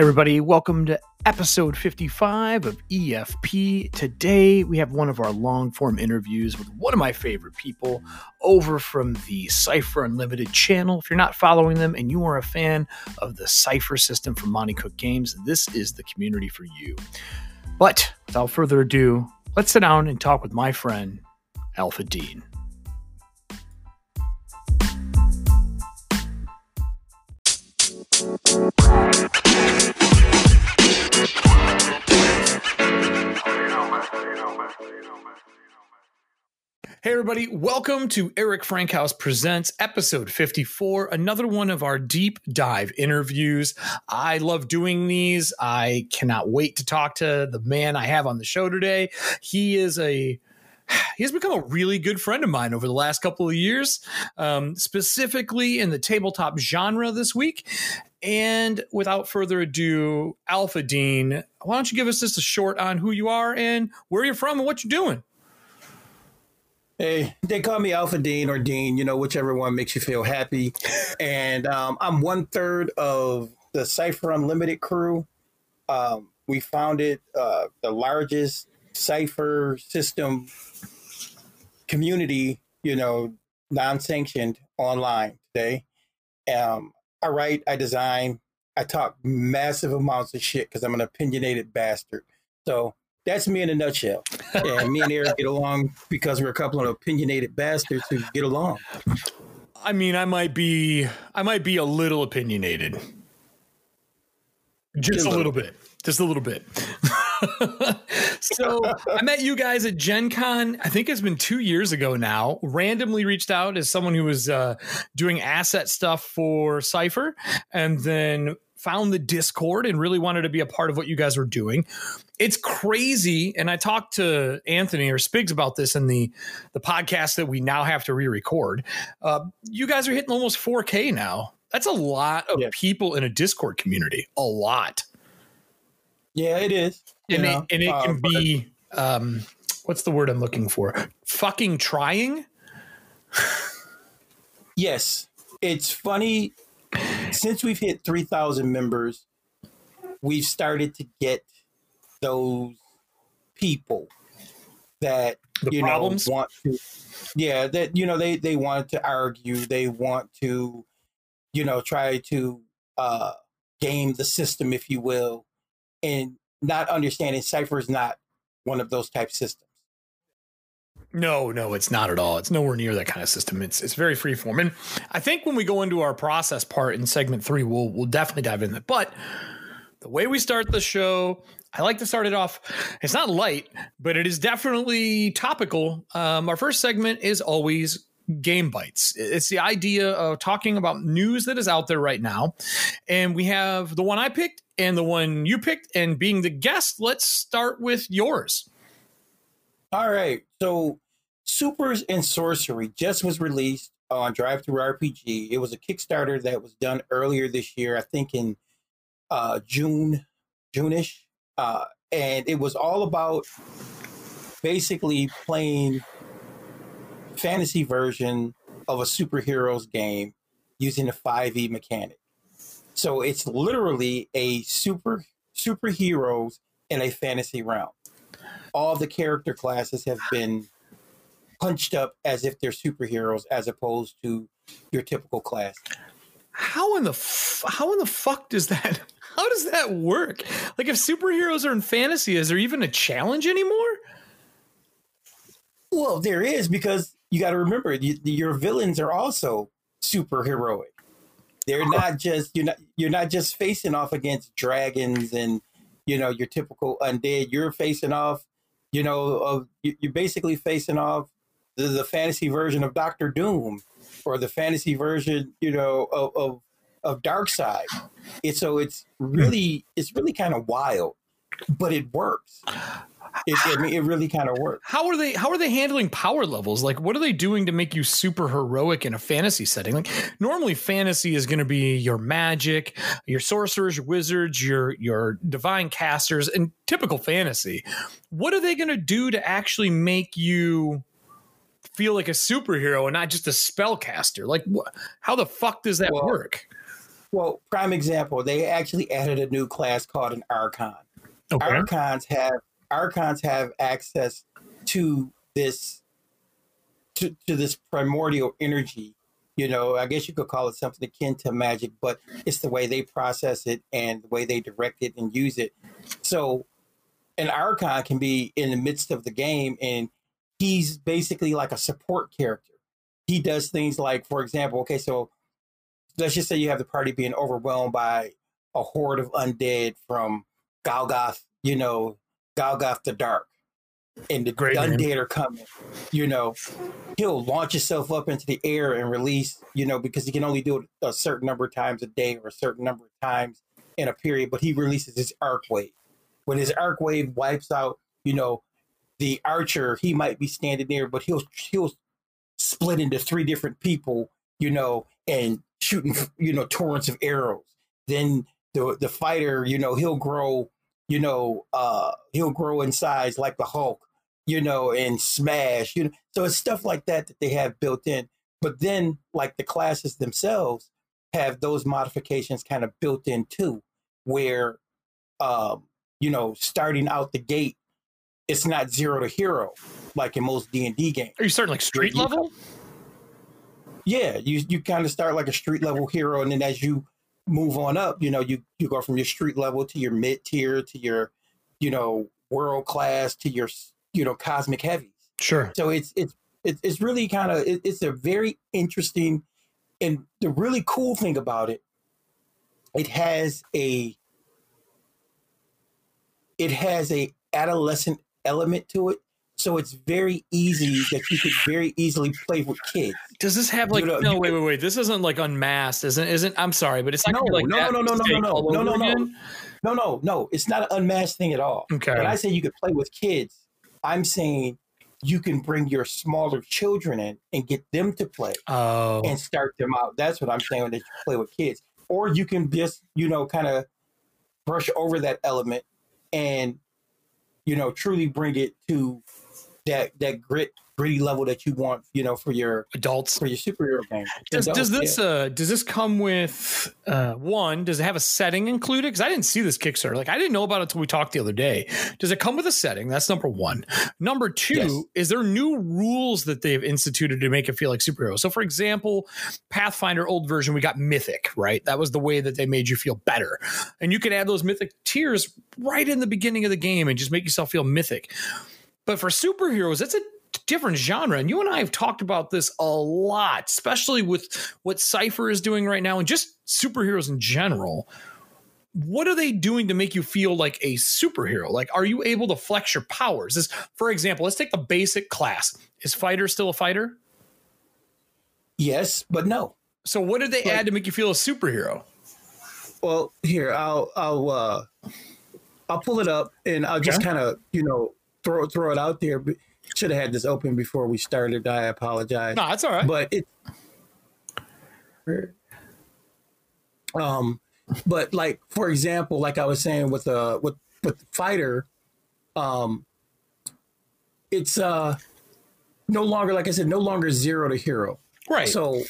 Everybody, welcome to episode 55 of EFP. Today, we have one of our long form interviews with one of my favorite people over from the Cypher Unlimited channel. If you're not following them and you are a fan of the Cypher system from Monte Cook Games, this is the community for you. But without further ado, let's sit down and talk with my friend, Alpha Dean. Hey, everybody, welcome to Eric Frankhouse Presents episode 54, another one of our deep dive interviews. I love doing these. I cannot wait to talk to the man I have on the show today. He is a he has become a really good friend of mine over the last couple of years, um, specifically in the tabletop genre this week. And without further ado, Alpha Dean, why don't you give us just a short on who you are and where you're from and what you're doing? Hey, they call me Alpha Dean or Dean, you know, whichever one makes you feel happy. and um, I'm one third of the Cypher Unlimited crew. Um, we founded uh, the largest Cypher system community, you know, non sanctioned online today. Um, I write, I design, I talk massive amounts of shit because I'm an opinionated bastard. So that's me in a nutshell. And me and Eric get along because we're a couple of opinionated bastards who get along. I mean, I might be, I might be a little opinionated, just a little bit, just a little bit. so I met you guys at Gen Con. I think it's been two years ago now. Randomly reached out as someone who was uh, doing asset stuff for Cypher, and then found the Discord and really wanted to be a part of what you guys were doing. It's crazy, and I talked to Anthony or Spigs about this in the the podcast that we now have to re-record. Uh, you guys are hitting almost 4K now. That's a lot of yeah. people in a Discord community. A lot. Yeah, it is. And it, and it, can uh, be um, what's the word I'm looking for? Fucking trying. yes, it's funny since we've hit 3,000 members, we've started to get those people that the you problems? know want to yeah that you know they they want to argue they want to you know try to uh game the system if you will and not understanding cypher is not one of those type systems no, no, it's not at all. It's nowhere near that kind of system. It's it's very free form. And I think when we go into our process part in segment three, we'll we'll definitely dive in that. But the way we start the show, I like to start it off. It's not light, but it is definitely topical. Um, our first segment is always game bites. It's the idea of talking about news that is out there right now. And we have the one I picked and the one you picked. And being the guest, let's start with yours. All right. So, Supers and Sorcery just was released on DriveThruRPG. It was a Kickstarter that was done earlier this year, I think in uh, June, Juneish, uh, and it was all about basically playing fantasy version of a superheroes game using a 5e mechanic. So it's literally a super superheroes in a fantasy realm all the character classes have been punched up as if they're superheroes as opposed to your typical class. How in the f- how in the fuck does that how does that work? Like if superheroes are in fantasy, is there even a challenge anymore? Well, there is because you got to remember you, your villains are also super heroic. They're not just you're not you're not just facing off against dragons and you know your typical undead. You're facing off you know, of you're basically facing off the, the fantasy version of Doctor Doom or the fantasy version, you know, of of, of Darkseid. It's so it's hmm. really it's really kind of wild, but it works. It, I mean, it really kind of works. How are they? How are they handling power levels? Like, what are they doing to make you super heroic in a fantasy setting? Like, normally fantasy is going to be your magic, your sorcerers, your wizards, your your divine casters, and typical fantasy. What are they going to do to actually make you feel like a superhero and not just a spellcaster? Like, wh- how the fuck does that well, work? Well, prime example, they actually added a new class called an Archon. Okay. Archons have Archons have access to this to, to this primordial energy. You know, I guess you could call it something akin to magic, but it's the way they process it and the way they direct it and use it. So an Archon can be in the midst of the game and he's basically like a support character. He does things like, for example, okay, so let's just say you have the party being overwhelmed by a horde of undead from Golgoth, you know, Golgoth the Dark, and the Great undead name. coming. You know, he'll launch himself up into the air and release, you know, because he can only do it a certain number of times a day or a certain number of times in a period. But he releases his arc wave. When his arc wave wipes out, you know, the archer, he might be standing there, but he'll he'll split into three different people, you know, and shooting, you know, torrents of arrows. Then the the fighter, you know, he'll grow, you know, uh, he'll grow in size like the Hulk, you know, and smash, you know. So it's stuff like that that they have built in. But then, like the classes themselves have those modifications kind of built in too, where, um, you know, starting out the gate, it's not zero to hero like in most D and D games. Are you starting like street level? yeah, you you kind of start like a street level hero, and then as you move on up, you know, you you go from your street level to your mid tier to your, you know, world class to your you know cosmic heavies. Sure. So it's it's it's really kind of it's a very interesting, and the really cool thing about it, it has a it has a adolescent element to it so it's very easy that you could very easily play with kids. Does this have like you know, no wait wait wait this isn't like unmasked isn't isn't I'm sorry but it's not no like no, no, no, no, no, no, no, no, no, no, no, no, no. It's not an unmasked thing at all. Okay. When I say you could play with kids, I'm saying you can bring your smaller children in and get them to play oh. and start them out. That's what I'm saying when you play with kids. Or you can just, you know, kind of brush over that element and, you know, truly bring it to that that grit gritty level that you want, you know, for your adults for your superhero game. Does, adults, does this yeah. uh does this come with uh one? Does it have a setting included? Because I didn't see this Kickstarter. Like I didn't know about it until we talked the other day. Does it come with a setting? That's number one. Number two, yes. is there new rules that they've instituted to make it feel like superhero? So, for example, Pathfinder old version, we got mythic, right? That was the way that they made you feel better, and you could add those mythic tiers right in the beginning of the game and just make yourself feel mythic. But for superheroes, it's a different genre. And you and I have talked about this a lot, especially with what Cypher is doing right now and just superheroes in general. What are they doing to make you feel like a superhero? Like, are you able to flex your powers? This, for example, let's take the basic class. Is fighter still a fighter? Yes, but no. So, what did they like, add to make you feel a superhero? Well, here I'll I'll uh, I'll pull it up and I'll just kind of you know throw throw it out there. Should have had this open before we started. I apologize. No, that's all right. But it, um, but like for example, like I was saying with uh with with the fighter, um, it's uh no longer like I said, no longer zero to hero. Right. So,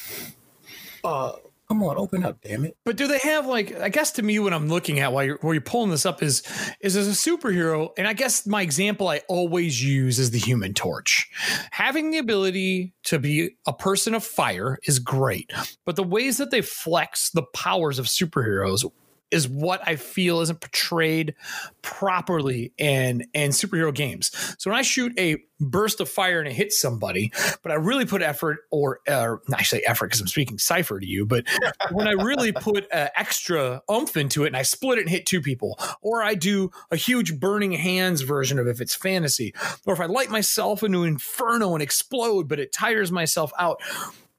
uh, Come on, open up, damn it. But do they have like I guess to me what I'm looking at while you're while you're pulling this up is is as a superhero, and I guess my example I always use is the human torch. Having the ability to be a person of fire is great, but the ways that they flex the powers of superheroes is what I feel isn't portrayed properly in in superhero games. So when I shoot a burst of fire and it hits somebody, but I really put effort, or uh, I say effort because I'm speaking Cypher to you, but when I really put uh, extra oomph into it and I split it and hit two people, or I do a huge burning hands version of if it's fantasy, or if I light myself into inferno and explode, but it tires myself out.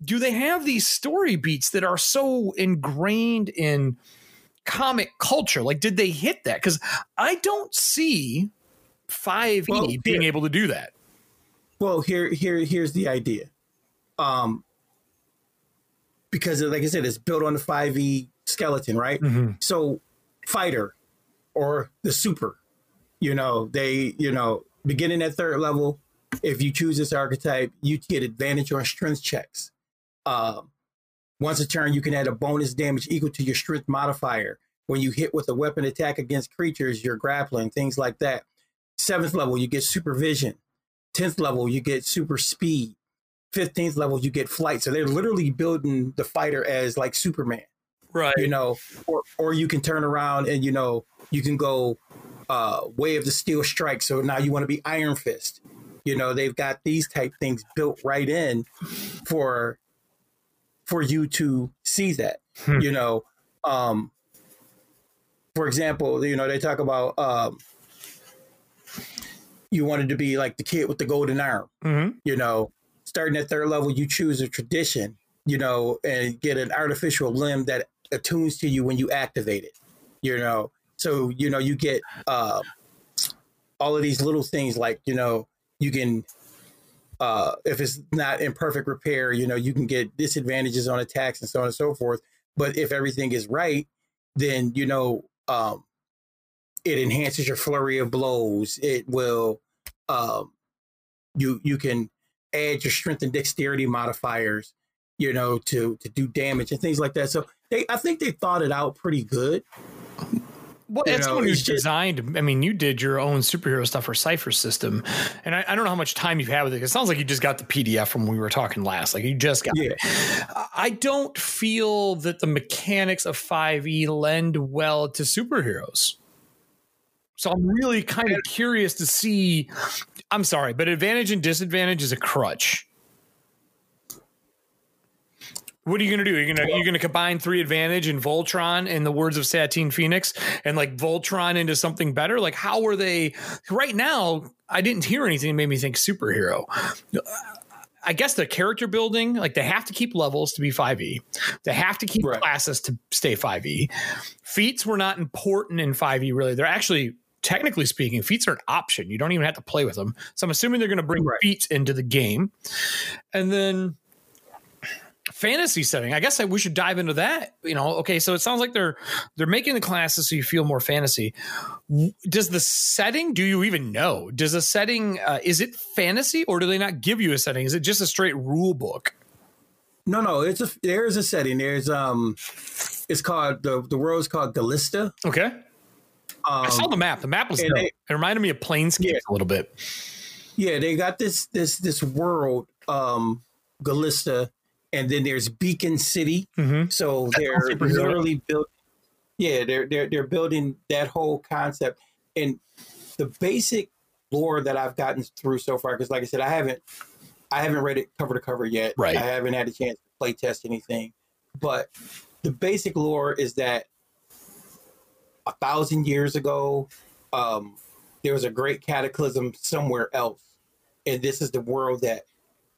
Do they have these story beats that are so ingrained in comic culture? Like, did they hit that? Because I don't see 5e well, being able to do that. Well, here, here, here's the idea. Um, because, like I said, it's built on the 5e skeleton, right? Mm-hmm. So, fighter or the super, you know, they, you know, beginning at third level, if you choose this archetype, you get advantage on strength checks. Um, Once a turn, you can add a bonus damage equal to your strength modifier when you hit with a weapon attack against creatures you're grappling, things like that. Seventh level, you get supervision. Tenth level, you get super speed. Fifteenth level, you get flight. So they're literally building the fighter as like Superman, Right. you know. Or or you can turn around and you know you can go uh, Way of the Steel Strike. So now you want to be Iron Fist. You know they've got these type things built right in for for you to see that. Hmm. You know, um, for example, you know they talk about um, you wanted to be like the kid with the golden arm. Mhm. You know, starting at third level, you choose a tradition. You know, and get an artificial limb that attunes to you when you activate it. You know, so you know you get uh, all of these little things like you know you can uh, if it's not in perfect repair, you know, you can get disadvantages on attacks and so on and so forth. But if everything is right, then you know um, it enhances your flurry of blows. It will um, you you can add your strength and dexterity modifiers, you know, to to do damage and things like that. So they, I think they thought it out pretty good. Well, You as know, someone who's designed, I mean, you did your own superhero stuff for Cypher System, and I, I don't know how much time you've had with it. It sounds like you just got the PDF from when we were talking last. Like you just got Yeah. it. I don't feel that the mechanics of 5e lend well to superheroes. So I'm really kind of curious to see. I'm sorry, but advantage and disadvantage is a crutch. What are you gonna do? You're gonna you're gonna combine three advantage and Voltron, in the words of Satine Phoenix, and like Voltron into something better. Like, how are they? Right now, I didn't hear anything that made me think superhero. I guess the character building, like they have to keep levels to be 5e. They have to keep Right. classes to stay 5e. Feats were not important in 5e, really. They're actually, technically speaking, feats are an option. You don't even have to play with them. So I'm assuming they're going to bring Right. feats into the game. And then fantasy setting. I guess I, we should dive into that. You know, okay, so it sounds like they're they're making the classes so you feel more fantasy. Does the setting? Do you even know? Does the setting? Uh, is it fantasy or do they not give you a setting? Is it just a straight rule book? No, no, it's a there is a setting. There's um, it's called the the world is called Galista. Okay, Um, I saw the map. The map was they- it reminded me of Planescape Yeah. a little bit. yeah, they got this this this world um Galista, and then there's Beacon City. Mm-hmm. So That's they're literally built. Yeah, they're they're they're building that whole concept and the basic lore that I've gotten through so far. Because like I said, I haven't I haven't read it cover to cover yet. Right. I haven't had a chance to play test anything, but the basic lore is that a thousand years ago, um, there was a great cataclysm somewhere else, and this is the world that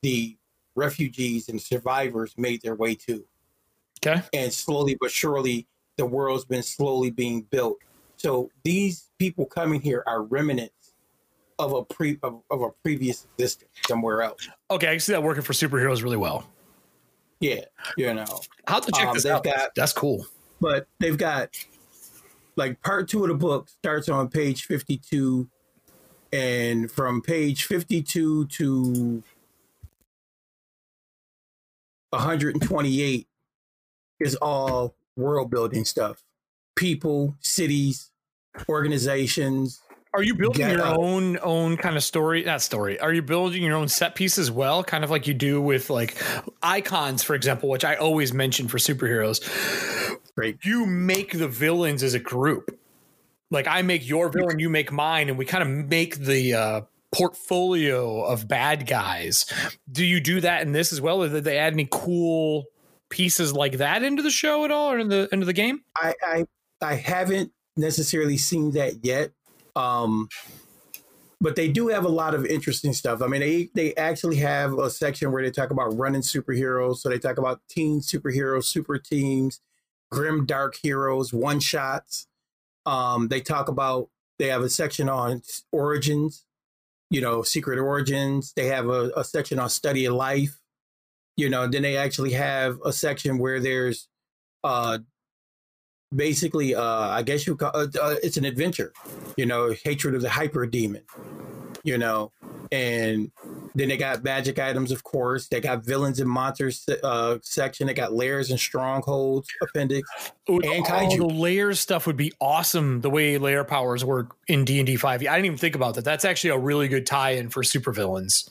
the refugees and survivors made their way to Okay, and slowly but surely the world's been slowly being built so these people coming here are remnants of a pre of, of a previous existence somewhere else okay, I can see that working for superheroes really well. yeah you know have to check Um, this out. got- That's cool. but they've got like part two of the book starts on page 52 and from page 52 to 128 is all world building stuff people cities organizations Are you building your up. own own kind of story? Not story. Are you building your own set piece as well? Kind of like you do with like icons, for example, which I always mention for superheroes. Great. You make the villains as a group. Like I make your villain, you make mine, and we kind of make the uh, portfolio of bad guys. Do you do that in this as well? Or did they add any cool pieces like that into the show at all, or in the into the game? I, I I haven't necessarily seen that yet. Um, but they do have a lot of interesting stuff. I mean, they they actually have a section where they talk about running superheroes. So they talk about teen superheroes, super teams, grim dark heroes, one shots. Um, they talk about they have a section on origins, you know, secret origins. They have a, a section on study of life. You know, then they actually have a section where there's uh basically uh i guess you call uh, uh, it's an adventure you know hatred of the hyper demon you know and then they got magic items, of course. They got villains and monsters uh, section. They got layers and strongholds appendix. Ooh, and kaiju. the layers stuff would be awesome. The way layer powers work in D and D five. I didn't even think about that. That's actually a really good tie-in for supervillains.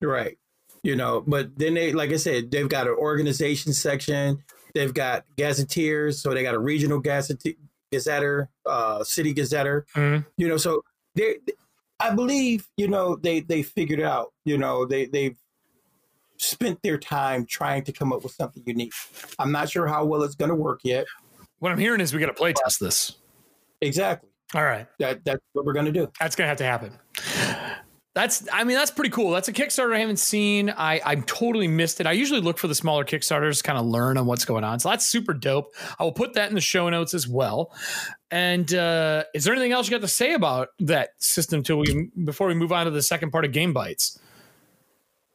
Right. You know, but then they, like I said, they've got an organization section. They've got gazetteers, so they got a regional gazette, gazetter, uh, city gazetter. Mm-hmm. You know, so they, I believe, you know, they they figured out. You know, they they've spent their time trying to come up with something unique. I'm not sure how well it's going to work yet. What I'm hearing is we got to play test this. Exactly. All right. That that's what we're going to do. That's going to have to happen. That's, I mean, that's pretty cool. That's a Kickstarter I haven't seen. I, I totally missed it. I usually look for the smaller Kickstarters, kind of learn on what's going on. So that's super dope. I will put that in the show notes as well. And uh, is there anything else you got to say about that system till we before we move on to the second part of Game Bites?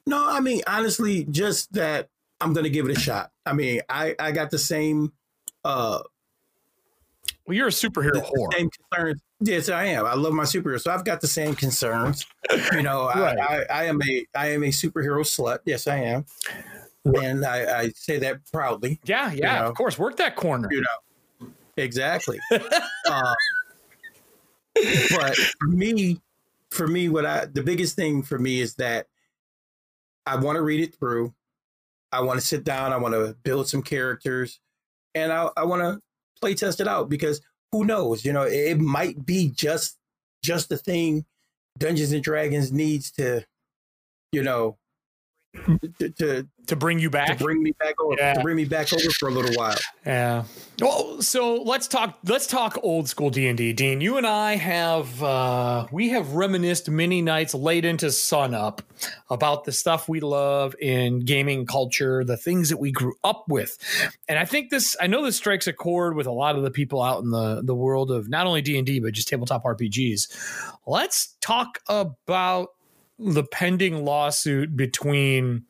No, I mean honestly, just that I'm going to give it a shot. I mean, I I got the same uh well, you're a superhero whore. Same concerns. Yes, I am. I love my superhero, so I've got the same concerns. You know, right. I, I, I, am a I am a superhero slut. Yes, I am, and I, I say that proudly. Yeah, yeah, you know? of course. Work that corner. You know, exactly. uh, but for me, for me, what I the biggest thing for me is that I want to read it through. I want to sit down. I want to build some characters, and I, I want to play test it out because who knows? You know, it might be just just the thing Dungeons and Dragons needs to, you know, to, to, bring you back? to bring me back over yeah. to bring me back over for a little while. Yeah. Well so let's talk let's talk old school d&d dean you and i have uh we have reminisced many nights late into sun up about the stuff we love in gaming culture the things that we grew up with. And i think this i know this strikes a chord with a lot of the people out in the the world of not only d&d but just tabletop rpgs let's talk about the pending lawsuit between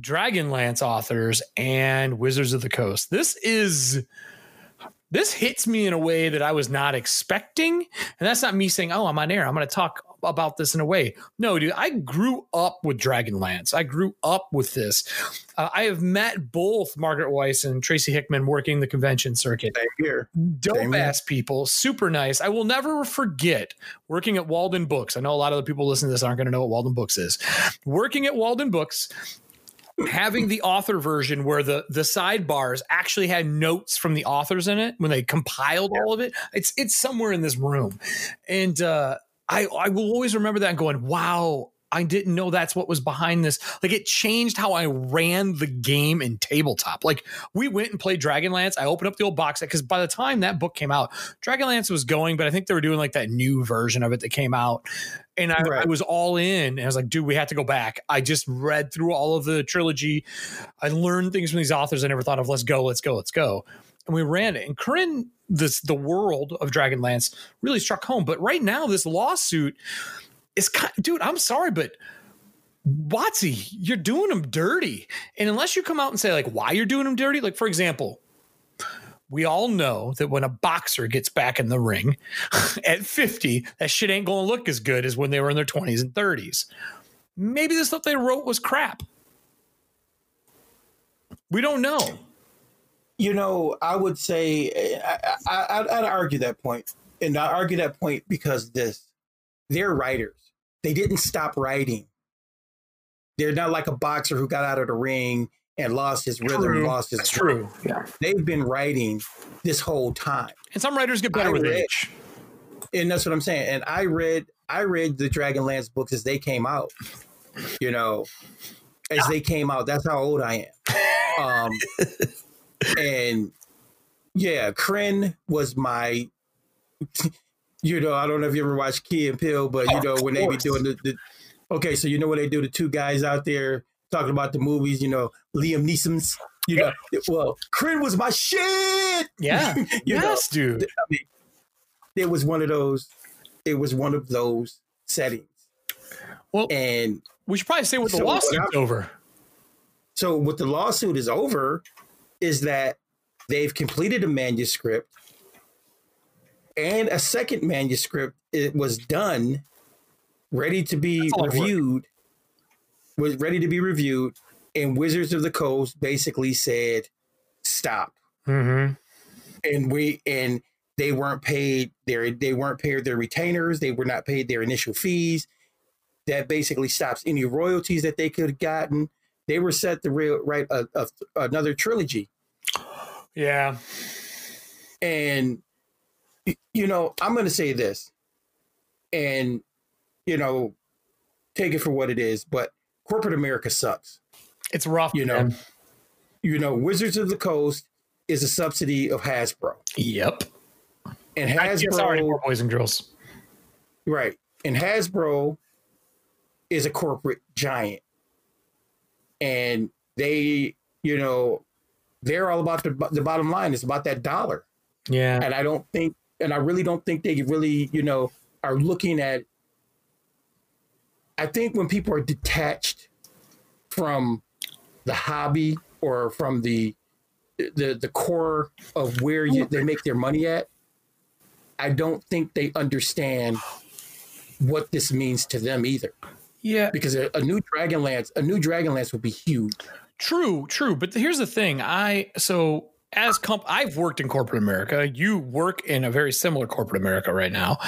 Dragonlance authors and Wizards of the Coast. This is this hits me in a way that I was not expecting. And that's not me saying, oh, I'm on air. I'm going to talk about this in a way. No, dude, I grew up with Dragonlance. I grew up with this. Uh, I have met both Margaret Weis and Tracy Hickman working the convention circuit. Same here. Dope Same ass here. people, super nice. I will never forget working at Walden Books. I know a lot of the people listening to this aren't going to know what Walden Books is. Working at Walden Books, having the author version where the the sidebars actually had notes from the authors in it when they compiled all of it it's it's somewhere in this room and uh i i will always remember that going wow I didn't know that's what was behind this. Like it changed how I ran the game in tabletop. Like we went and played Dragonlance. I opened up the old box set because by the time that book came out, Dragonlance was going, but I think they were doing like that new version of it that came out. And I, right. I was all in. And I was like, dude, we have to go back. I just read through all of the trilogy. I learned things from these authors I never thought of. Let's go, let's go, let's go. And we ran it. And Krynn, this the world of Dragonlance really struck home. But right now, this lawsuit is kind dude, I'm sorry, but WotC, you're doing them dirty. And unless you come out and say like why you're doing them dirty, like for example, we all know that when a boxer gets back in the ring at 50, that shit ain't going to look as good as when they were in their 20s and 30s. Maybe the stuff they wrote was crap. We don't know. You know, I would say I, I, I'd argue that point, and I argue that point because this they're writers. They didn't stop writing. They're not like a boxer who got out of the ring and lost his rhythm, true. lost his. That's true. Yeah, they've been writing this whole time. And some writers get better I with read, age. And that's what I'm saying. And I read, I read the Dragonlance books as they came out. You know, as they came out. That's how old I am. Um, and yeah, Krynn was my you know, I don't know if you ever watched Key and Peele, but you know, when they be doing the, the, okay, so you know what they do, the two guys out there talking about the movies, you know, Liam Neeson's, you know, well, Krynn was my shit. Yeah. yes, know? dude. I mean, it was one of those, it was one of those settings. Well, and we should probably say what the so lawsuit's over. So what the lawsuit is over is that they've completed a manuscript and a second manuscript it was done ready to be reviewed. Was ready to be reviewed, and Wizards of the Coast basically said, "Stop." Mm-hmm. And we and they weren't paid their they weren't paid their retainers. They were not paid their initial fees. That basically stops any royalties that they could have gotten. They were set to real, write a, a, another trilogy. Yeah. And you know, I'm going to say this, and you know, take it for what it is. But corporate America sucks. It's rough. You know, man. you know, Wizards of the Coast is a subsidy of Hasbro, Yep. and Hasbro already Hasbro, more boys and girls. right? And Hasbro is a corporate giant, and they, you know, they're all about the the bottom line. It's about that dollar. Yeah. and I don't think, and I really don't think they really, you know, are looking at. I think when people are detached from the hobby or from the the the core of where you, they make their money at, I don't think they understand what this means to them either. Yeah. Because a, a new Dragonlance, a new Dragonlance would be huge. True, true. But here's the thing. I so as comp I've worked in corporate America. You work in a very similar corporate America right now.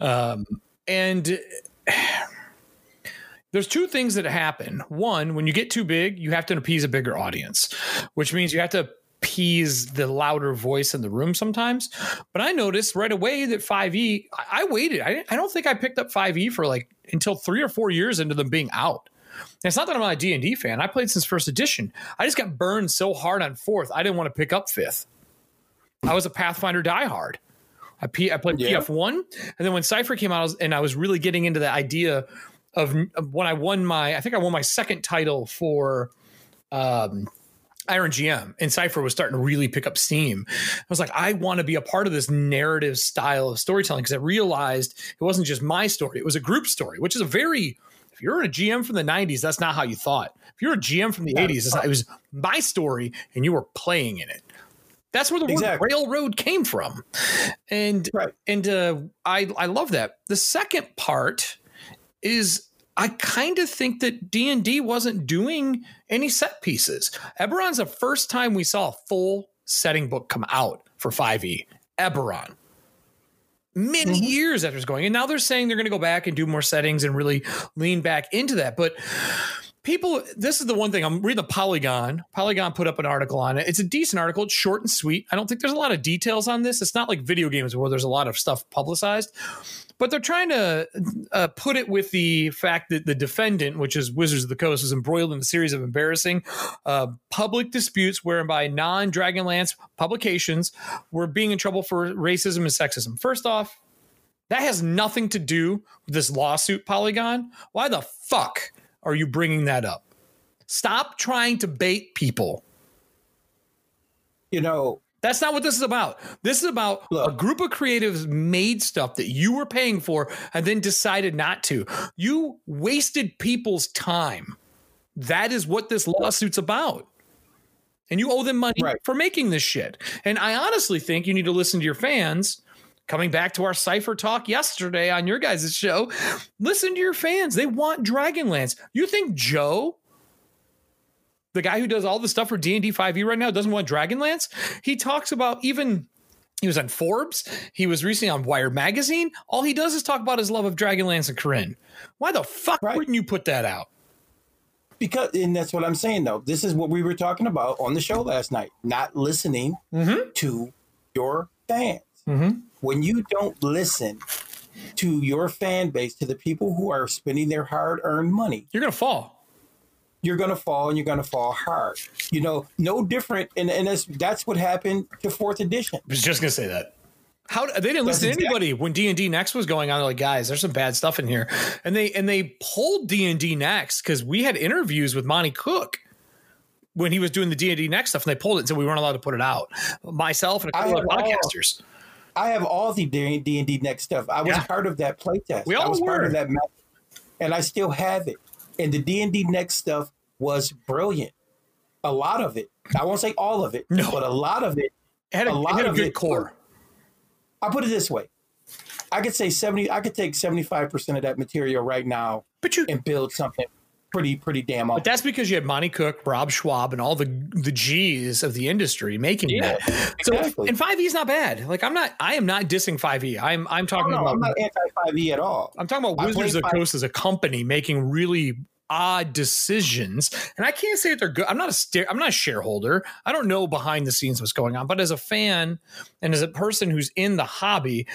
Um, and there's two things that happen. One, when you get too big, you have to appease a bigger audience, which means you have to appease the louder voice in the room sometimes. But I noticed right away that 5e, I, I waited. I, I don't think I picked up 5e for like until three or four years into them being out. And it's not that I'm not a D&D fan. I played since first edition. I just got burned so hard on fourth, I didn't want to pick up fifth. I was a Pathfinder diehard. I, P, I played Yeah. PF1. And then when Cypher came out I was- and I was really getting into the idea of, of when I won my, I think I won my second title for um, Iron GM and Cypher was starting to really pick up steam. I was like, I want to be a part of this narrative style of storytelling because I realized it wasn't just my story, it was a group story, which is a very, if you're a GM from the 90s, that's not how you thought. If you're a GM from the 80s, it's not- it was my story and you were playing in it. That's where the word railroad came from. And Right. and uh, I I love that. The second part is I kind of think that D and D wasn't doing any set pieces. Eberron's the first time we saw a full setting book come out for 5e. Eberron. Many Mhm. years after it's going, and now they're saying they're going to go back and do more settings and really lean back into that. But people, this is the one thing I'm reading the Polygon. Polygon put up an article on it. It's a decent article. It's short and sweet. I don't think there's a lot of details on this. It's not like video games where there's a lot of stuff publicized, but they're trying to uh, put it with the fact that the defendant, which is Wizards of the Coast, is embroiled in a series of embarrassing uh, public disputes whereby non Dragonlance publications were being in trouble for racism and sexism. First off, that has nothing to do with this lawsuit, Polygon. Why the fuck are you bringing that up? Stop trying to bait people. You know, That's not what this is about. This is about a group of creatives made stuff that you were paying for and then decided not to. You wasted people's time. That is what this lawsuit's about. And you owe them money Right. for making this shit. And I honestly think you need to listen to your fans. Coming back to our Cypher talk yesterday on your guys' show, listen to your fans. They want Dragonlance. You think Joe, the guy who does all the stuff for D&D 5e right now, doesn't want Dragonlance? He talks about even he was on Forbes. He was recently on Wired magazine. All he does is talk about his love of Dragonlance and Krynn. Why the fuck Right. wouldn't you put that out? because and that's what I'm saying though. This is what we were talking about on the show last night. Not listening Mm-hmm. to your fans. Mm-hmm. When you don't listen to your fan base, to the people who are spending their hard-earned money, You're gonna fall. you're gonna fall and you're gonna fall hard. You know, no different. And and that's that's what happened to fourth edition. I was just gonna say that. How they didn't listen That's to anybody when D and D Next was going on. They're like, guys, there's some bad stuff in here, and they and they pulled D and D Next because we had interviews with Monte Cook when he was doing the D and D Next stuff, and they pulled it and said we weren't allowed to put it out. Myself and a couple of other all- podcasters. I have all the D and D next stuff. I was Yeah. part of that playtest. We I all was part were. of that, and I still have it. And the D and D next stuff was brilliant. A lot of it. I won't say all of it, No. but a lot of it. It had a, a lot had a of good it- core. I'll put it this way: I could say 70, I could take 75% of that material right now but you and build something pretty, pretty damn But that's because you had Monte Cook, Rob Schwalb, and all the the G's of the industry making Yeah, that. So and five E is not bad. Like I'm not I am not dissing five E. I'm I'm Oh, talking no, about I'm not anti 5e at all. I'm talking about I Wizards of played the Coast as a company making really odd decisions. And I can't say that they're good. I'm not a sta- I'm not a shareholder. I don't know behind the scenes what's going on. But as a fan and as a person who's in the hobby,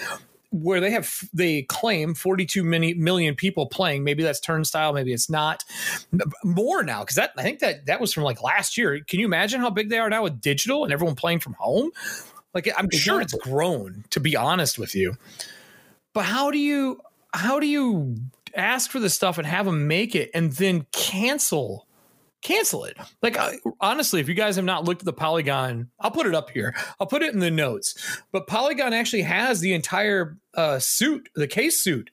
where they have they claim 42 many million people playing. Maybe that's turnstile maybe it's not. More now because that i think that that was from like last year. Can you imagine how big they are now with digital and everyone playing from home? Like i'm sure it's grown to be honest with you. But how do you how do you ask for the stuff and have them make it and then cancel cancel it like I, honestly if you guys have not looked at the polygon i'll put it up here i'll put it in the notes but polygon actually has the entire uh, suit the case suit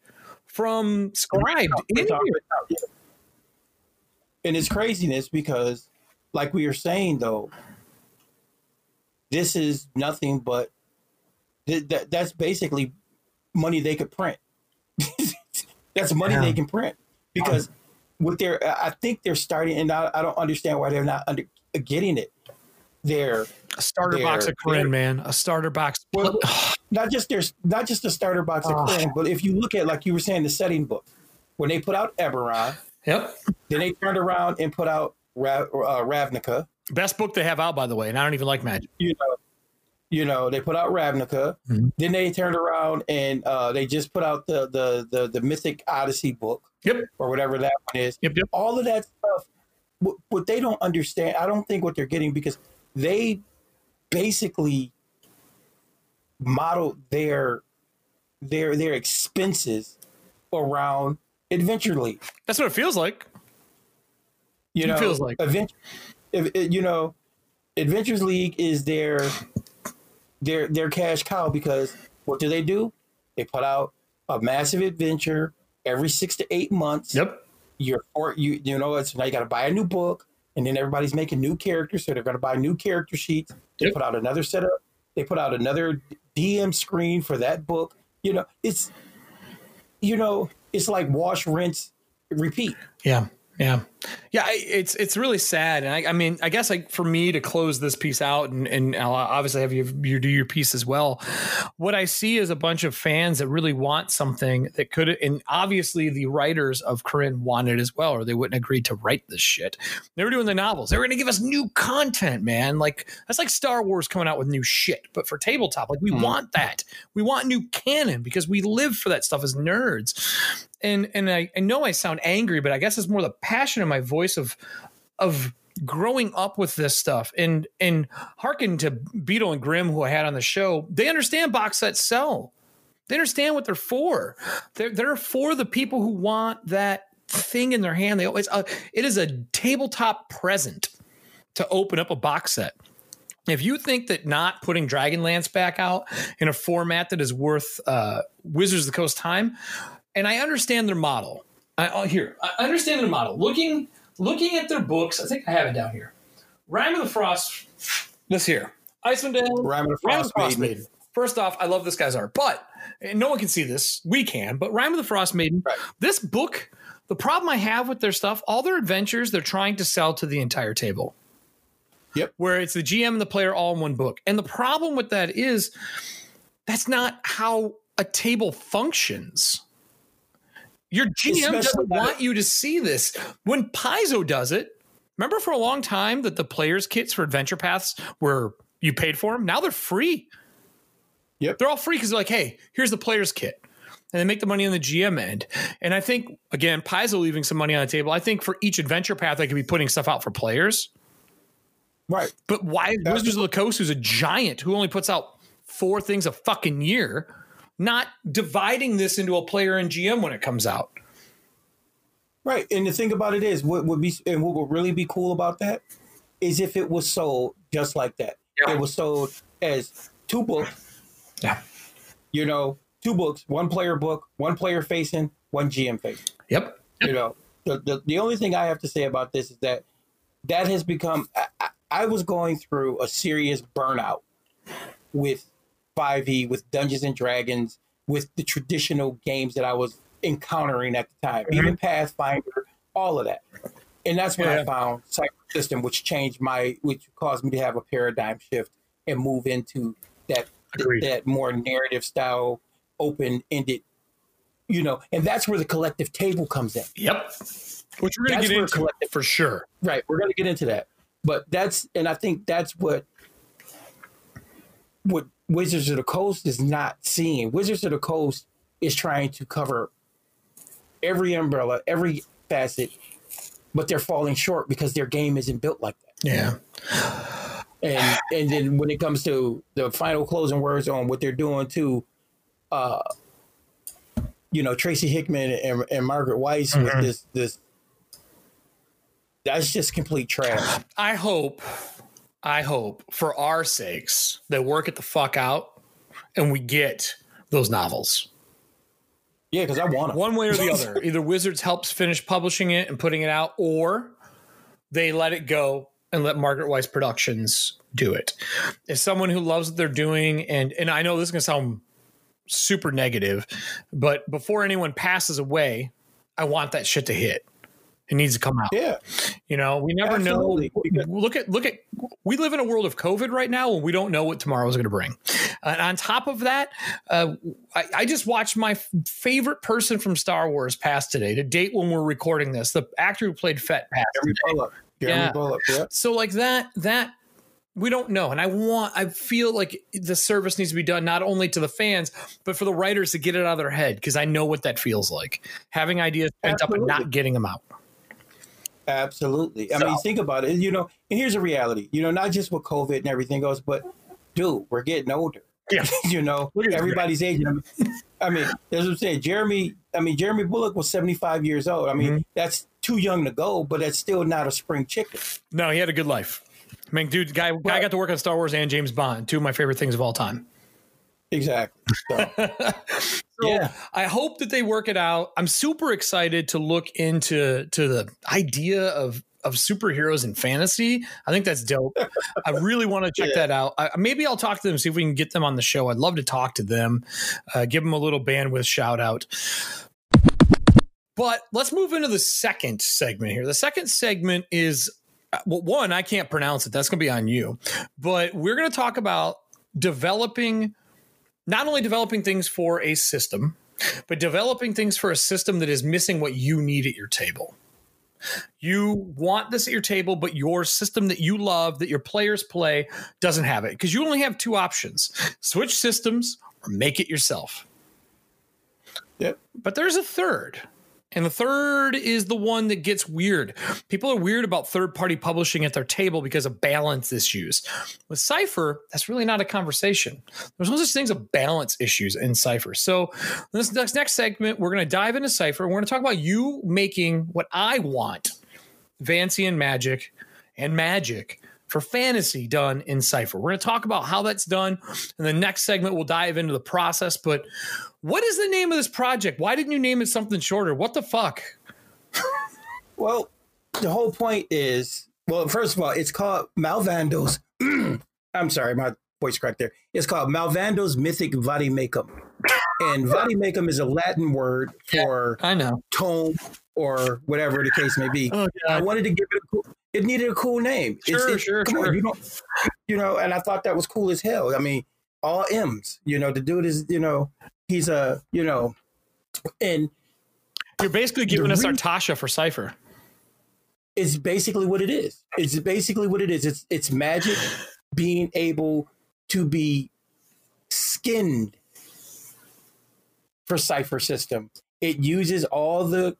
from scribed in here. And it's craziness because, like we are saying, though, this is nothing but th- that, that's basically money they could print. that's money Yeah. they can print because with their, I think they're starting, and I, I don't understand why they're not under, getting it. They're a starter box of Krynn, man a starter box Well, not just their not just the starter box of Oh. Krynn, but if you look at like you were saying the setting book when they put out Eberron, yep then they turned around and put out uh, Ravnica. best book they have out by the way and i don't even like magic You know, you know they put out Ravnica. Mhm. Then they turned around and uh, they just put out the, the the the Mythic Odyssey book yep or whatever that one is. yep yep All of that stuff. What, what they don't understand, I don't think what they're getting because they basically model their their their expenses around Adventure League. that's what it feels like You It know, feels like. Adventure, you know, Adventures League is their their their cash cow because what do they do? They put out a massive adventure every six to eight months. yep You're or you you know it's now you got to buy a new book, and then everybody's making new characters, so they're going to buy new character sheets. They Yep. put out another setup. They put out another DM screen for that book. You know, it's you know it's like wash, rinse, repeat. Yeah, yeah, yeah. It's it's really sad, and I, I mean, I guess like for me to close this piece out, and and I'll obviously have you you do your piece as well. What I see is a bunch of fans that really want something that could, and obviously the writers of Krynn wanted as well, or they wouldn't agree to write this shit. They were doing the novels. They were going to give us new content, man. Like that's like Star Wars coming out with new shit, but for tabletop, like we Mhm. want that. We want new canon because we live for that stuff as nerds and and I, I know I sound angry, but I guess it's more the passion of my voice of of growing up with this stuff and and hearken to Beadle and Grimm who I had on the show. They understand box sets sell. They understand what they're for. They're they're for the people who want that thing in their hand. They always uh, it is a tabletop present to open up a box set. If you think that not putting Dragonlance back out in a format that is worth uh, Wizards of the Coast time, and I understand their model. I, oh, here, I understand their model. Looking looking at their books, I think I have it down here. Rime of the Frost. This here, Icewind Dale. Rime of the Frost, Frost Maiden. Maiden. First off, I love this guy's art, but and no one can see this. We can, but Rime of the Frost Maiden. Right. This book, the problem I have with their stuff, all their adventures, they're trying to sell to the entire table. Yep. Where it's the GM and the player all in one book. And the problem with that is that's not how a table functions. Your GM doesn't want you to see this. When Paizo does it, remember for a long time that the players' kits for Adventure Paths were you paid for them? Now they're free. Yep. They're all free because they're like, hey, here's the player's kit. And they make the money on the GM end. And I think, again, Paizo leaving some money on the table. I think for each adventure path, they could be putting stuff out for players. Right. But why That's- Wizards of the Coast, who's a giant who only puts out four things a fucking year, not dividing this into a player and GM when it comes out? Right. And the thing about it is, what would be and what would really be cool about that is if it was sold just like that. Yeah. It was sold as two books. Yeah. You know, two books, one player book, one player facing, one GM facing. Yep. You know, the, the the only thing I have to say about this is that that has become. I, I, I was going through a serious burnout with 5e, with Dungeons and Dragons, with the traditional games that I was encountering at the time, Mhm. even Pathfinder, all of that. And that's when Yeah. I found Cypher System, which changed my, which caused me to have a paradigm shift and move into that Agreed. that more narrative style, open ended, you know, and that's where the collective table comes in. Yep. Which we're gonna get into collective- for sure. Right. We're going to get into that. But that's, and I think that's what, what Wizards of the Coast is not seeing. Wizards of the Coast is trying to cover every umbrella, every facet, but they're falling short because their game isn't built like that. Yeah. And and then when it comes to the final closing words on what they're doing to, uh, you know, Tracy Hickman and, and Margaret Weis with Mhm. this this. That's just complete trash. I hope, I hope for our sakes they work it the fuck out and we get those novels. Yeah, because I want them. One way or the other. Either Wizards helps finish publishing it and putting it out, or they let it go and let Margaret Weis Productions do it. As someone who loves what they're doing, and and I know this is gonna sound super negative, but before anyone passes away, I want that shit to hit. It needs to come out. Yeah, You know, we never Absolutely. know. Look at look at. We live in a world of COVID right now, and we don't know what tomorrow is going to bring. And on top of that, uh, I, I just watched my f- favorite person from Star Wars pass today. To date, when we're recording this, the actor who played Fett passed. Today. Bulloch. Yeah. Bulloch. Yeah. So like that that we don't know and i want i feel like the service needs to be done not only to the fans but for the writers to get it out of their head because i know what that feels like having ideas pent up and not getting them out Absolutely. I So- mean, think about it. You know, and here's a reality. You know, not just with COVID and everything goes, but dude, we're getting older. Yeah. you know, everybody's aging. I mean, I mean, that's what I'm saying. Jeremy, I mean, Jeremy Bulloch was 75 years old. I mean, Mm-hmm. that's too young to go, but that's still not a spring chicken. no he had a good life I mean, dude, guy, guy got to work on Star Wars and James Bond, two of my favorite things of all time. Exactly. So, So Yeah. I hope that they work it out. I'm super excited to look into to the idea of of superheroes in fantasy. I think that's dope. I really want to check Yeah. that out. I, maybe I'll talk to them see if we can get them on the show. I'd love to talk to them, uh, give them a little bandwidth shout out. But let's move into the second segment here. The second segment is uh, well, one I can't pronounce it. That's going to be on you. But we're going to talk about developing not only developing things for a system, but developing things for a system that is missing what you need at your table. You want this at your table, but your system that you love, that your players play, doesn't have it because you only have two options switch systems or make it yourself. yep. But there's a third. And the third is the one that gets weird. People are weird about third party publishing at their table because of balance issues. With Cypher, that's really not a conversation. There's no such thing as balance issues in Cypher. So, this next, segment, we're going to dive into Cypher. We're going to talk about you making what I want Vancian magic and magic for fantasy done in Cypher. We're going to talk about how that's done. In the next segment, we'll dive into the process. But what is the name of this project? Why didn't you name it something shorter? What the fuck? Well, the whole point is well, first of all, it's called Malvando's. I'm sorry, my voice cracked there. It's called Malvando's Mythic Vademecum. And Vademecum is a Latin word for I know. tome or whatever the case may be. Oh, I wanted to give it a cool, it needed a cool name. Sure, sure, come on, sure. you don't, you know, and I thought that was cool as hell. I mean, all M's, you know, the dude is, you know, he's a, you know, and You're basically giving us our Tasha for Cypher. it's basically what it is. It's basically what it is. It's it's magic being able to be skinned for cypher system. It uses all the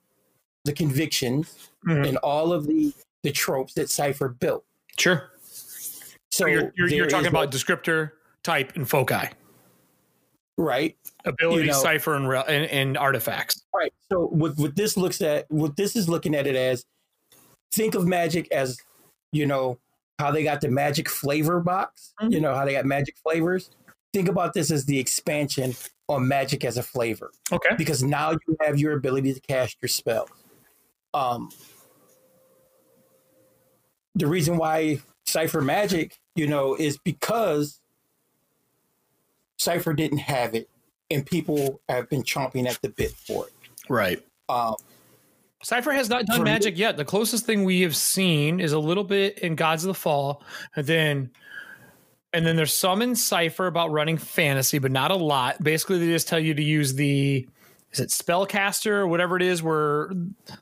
the convictions Mhm. and all of the the tropes that cypher built. Sure. So you're, you're, you're talking about descriptor, type, and foci. Right, Ability, You know- cypher, and, re- and, and artifacts. right. So what what this looks at, what this is looking at it as, think of magic as, you know, how they got the magic flavor box. Mhm. You know how they got magic flavors. Think about this as the expansion on magic as a flavor, Okay. because now you have your ability to cast your spells. Um, the reason why Cypher Magic, you know, is because Cypher didn't have it and people have been chomping at the bit for it. Right. Um, Cypher has not done For me- magic yet. The closest thing we have seen is a little bit in Gods of the Fall, and then and then there's some in Cypher about running fantasy, but not a lot. Basically, they just tell you to use the is it spellcaster or whatever it is, where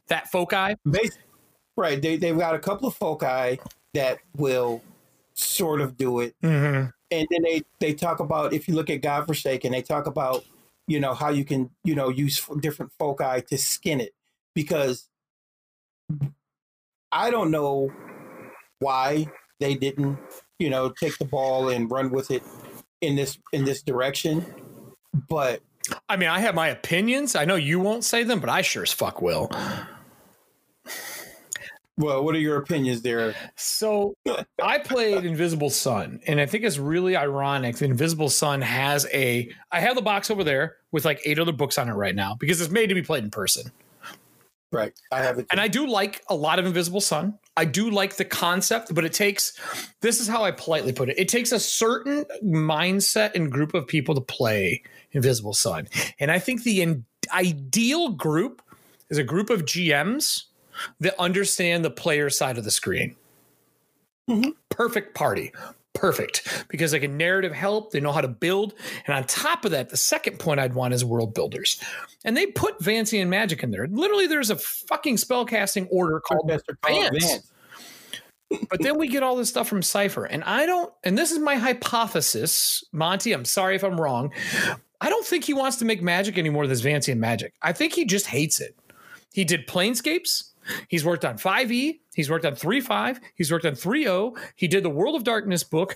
that foci. bas- right, they they've got a couple of foci that will sort of do it, Mm-hmm. And then they they talk about if you look at God Forsaken, they talk about you know how you can you know use different foci to skin it because I don't know why they didn't you know take the ball and run with it in this in this direction, but I mean, I have my opinions. I know you won't say them, but I sure as fuck will. Well, what are your opinions there? So I played Invisible Sun, and I think it's really ironic that Invisible Sun has a. I have the box over there with like eight other books on it right now because it's made to be played in person. Right, I have it. And I do like a lot of Invisible Sun. I do like the concept, but it takes. This is how I politely put it. It takes a certain mindset and group of people to play Invisible Sun, and I think the in- ideal group is a group of GMs that understand the player side of the screen. Mhm. Perfect party. Perfect. Because they can narrative help, they know how to build. And on top of that, the second point I'd want is world builders. And they put Vancian Magic in there. Literally, there's a fucking spellcasting order called Professor Vance. But then we get all this stuff from Cypher. And I don't, and this is my hypothesis, Monte. I'm sorry if I'm wrong. I don't think he wants to make magic anymore than Vancian Magic. I think he just hates it. He did Planescapes. He's worked on 5e. He's worked on 3.5. He's worked on 3.0. He did the World of Darkness book.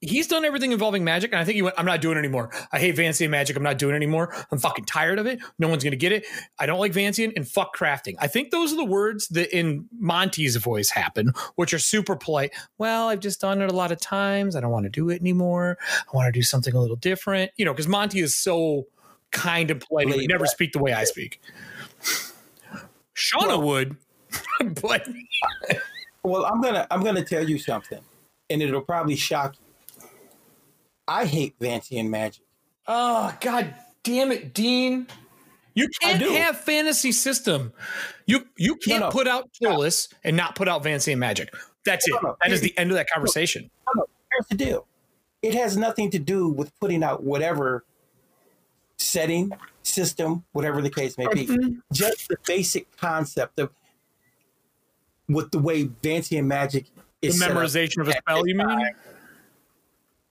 He's done everything involving magic, and I think he went, I'm not doing it anymore. I hate Vancian magic. I'm not doing it anymore. I'm fucking tired of it. No one's gonna get it. I don't like Vancian and fuck crafting. I think those are the words that in Monte's voice happen, which are super polite. Well, I've just done it a lot of times. I don't want to do it anymore. I want to do something a little different. You know, because Monte is so kind and polite. He would never speak the way I speak. Shauna Well- would, but Well, I'm gonna I'm gonna tell you something, and it'll probably shock you. I hate Vancian magic. Oh God damn it, Dean. You can't do. have fantasy system. You you can't no. put out Turles and not put out Vancian Magic. That's it. No, no. That is the end of that conversation. No, no, here's the deal. It has nothing to do with putting out whatever setting, system, whatever the case may be. Mm-hmm. Just the basic concept of with the way Vancian magic The is set up. memorization of a spell, you mean?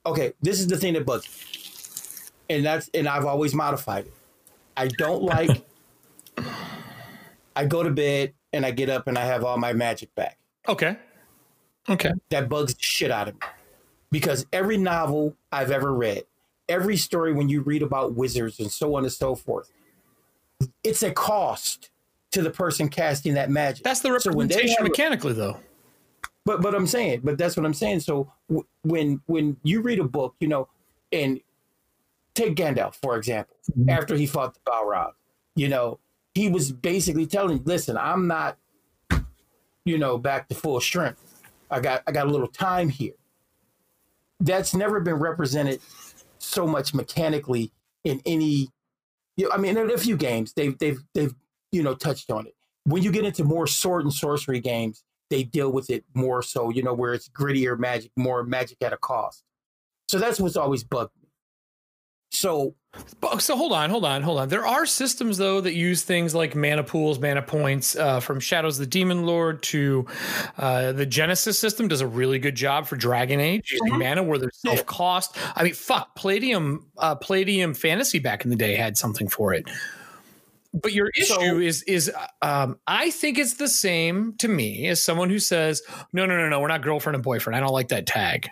okay, this is the thing that bugs me. And that's and I've always modified it. I don't like I go to bed and I get up and I have all my magic back. Okay. Okay. That bugs the shit out of me. Because every novel I've ever read, every story when you read about wizards and so on and so forth, it's a cost to the person casting that magic. That's the So when they representation have a- mechanically, though. but but I'm saying, but that's what I'm saying. So w- when when you read a book, you know, and take Gandalf for example, mm-hmm. after he fought the Balrog, you know, he was basically telling, listen, I'm not, you know, back to full strength. I got I got a little time here. That's never been represented so much mechanically in any. You know, I mean, in a few games they've they've they've you know touched on it. When you get into more sword and sorcery games, they deal with it more so, you know, where it's grittier magic, more magic at a cost. So that's what's always bugged me. So But- So hold on, hold on, hold on. There are systems though that use things like mana pools, mana points, uh, from Shadows of the Demon Lord to uh, the Genesis system does a really good job for Dragon Age using Mhm. mana where there's self cost. I mean, fuck, Palladium, uh, Palladium Fantasy back in the day had something for it. But your issue So- is is um, I think it's the same to me as someone who says, no, no, no, no, we're not girlfriend and boyfriend. I don't like that tag.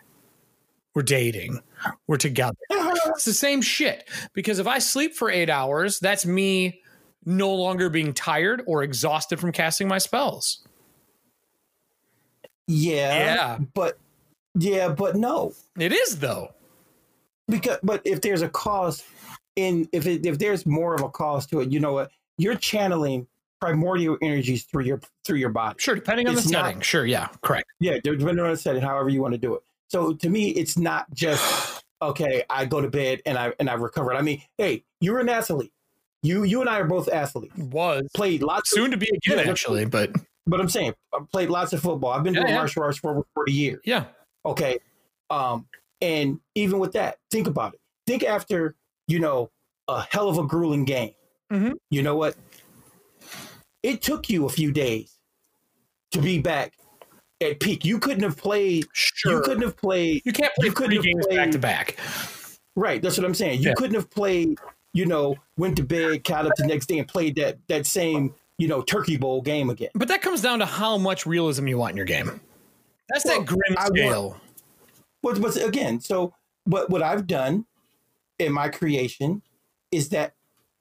We're dating. We're together. It's the same shit. Because if I sleep for eight hours, that's me no longer being tired or exhausted from casting my spells. yeah, Yeah. but yeah, but no, It is though. because but if there's a cost in if it, if there's more of a cost to it, you know what? You're channeling primordial energies through your through your body. Sure, depending on the It's not- setting. Sure, yeah, correct. Yeah, depending on the setting, however you want to do it. So to me, it's not just okay, I go to bed and I and I recovered. I mean, hey, you're an athlete. You you and I are both athletes. Was Played lots soon to be again, Yeah, actually, but but I'm saying I played lots of football. I've been Yeah, doing yeah. martial arts for over 40 years. yeah, Okay. Um, and even with that, think about it. Think after, you know, a hell of a grueling game. Mhm. You know what? It took you a few days to be back at peak. You couldn't have played. sure. You couldn't have played. You can't play you couldn't three games played- back to back. Right. That's what I'm saying. You Yeah. couldn't have played. You know, went to bed, got up the next day, and played that that same you know turkey bowl game again. But that comes down to how much realism you want in your game. That's Well, that grim I want- scale. But, but again, so what what I've done in my creation is that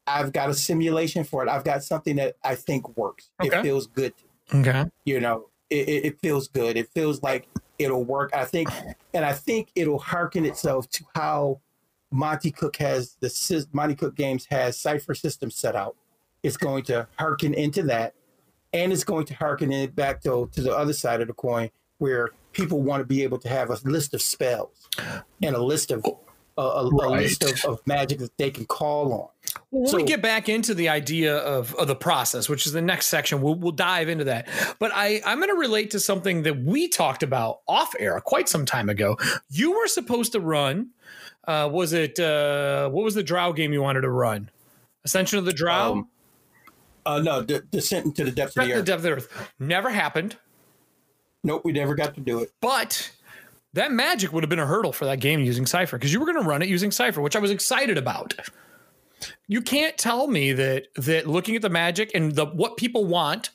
I've got a simulation for it. I've got something that I think works. Okay. It feels good. okay. You know, it, it, feels good. It feels like it'll work. I think, and I think it'll hearken itself to how Monte Cook has the Monte Cook Games has Cypher systems set out. It's going to hearken into that, and it's going to hearken it back to to the other side of the coin where people want to be able to have a list of spells and a list of a, a, a list of, of magic that they can call on. When So- we get back into the idea of, of the process, which is the next section, we'll, we'll dive into that. But I, I'm going to relate to something that we talked about off air quite some time ago. You were supposed to run. Uh, was it uh, what was the Drow game you wanted to run? Ascension of the Drow. Um, Uh, no, de- descent into the depths of the in the earth. depth of the earth. Never happened. Nope, we never got to do it. But that magic would have been a hurdle for that game using Cypher because you were going to run it using Cypher, which I was excited about. You can't tell me that that looking at the magic and the what people want,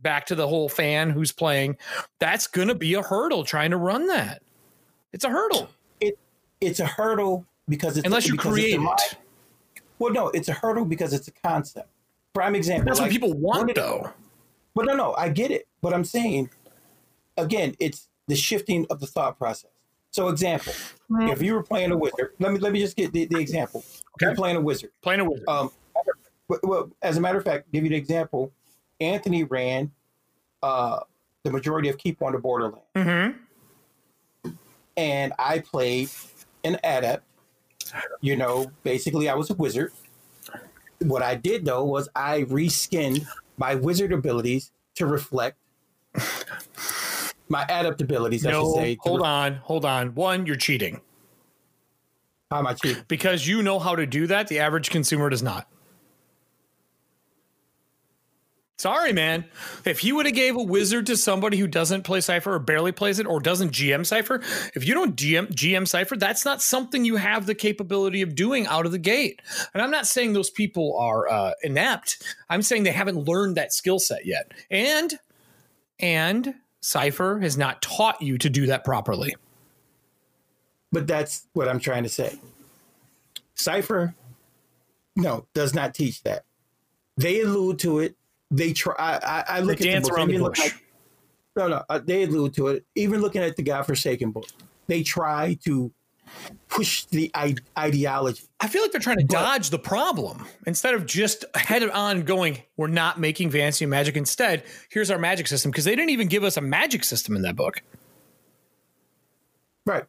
back to the whole fan who's playing, that's going to be a hurdle trying to run that. It's a hurdle It it's a hurdle because it's unless you create it. Well, no, it's a hurdle because it's a concept. Prime example. That's like, what people want, the- though. But no, no, I get it. But I'm saying, again, it's the shifting of the thought process. So, example, Mm. if you were playing a wizard, let me let me just get the, the example. You're playing a wizard. Playing a wizard. Um, well- well, as a matter of fact, give you the example. Anthony ran uh, the majority of Keep on the Borderland, mm-hmm. and I played an adept. You know, basically, I was a wizard. What I did though was I reskinned my wizard abilities to reflect my adept abilities. I should No, say. hold on, hold on. One, you're cheating How am I cheating? because you know how to do that. The average consumer does not. Sorry, man. If he would have gave a wizard to somebody who doesn't play Cypher or barely plays it or doesn't GM Cypher, if you don't GM GM Cypher, that's not something you have the capability of doing out of the gate. And I'm not saying those people are uh, inept. I'm saying they haven't learned that skill set yet. And and Cypher has not taught you to do that properly. But that's what I'm trying to say. Cypher, no, does not teach that. They allude to it. They try. I, I, look They at the book, around the bush. at- no, no, uh, they allude to it. Even looking at the Godforsaken book, they try to push the ideology. I feel like they're trying to dodge the problem instead of just head on going, we're not making fantasy and magic. Instead, here's our magic system because they didn't even give us a magic system in that book. Right.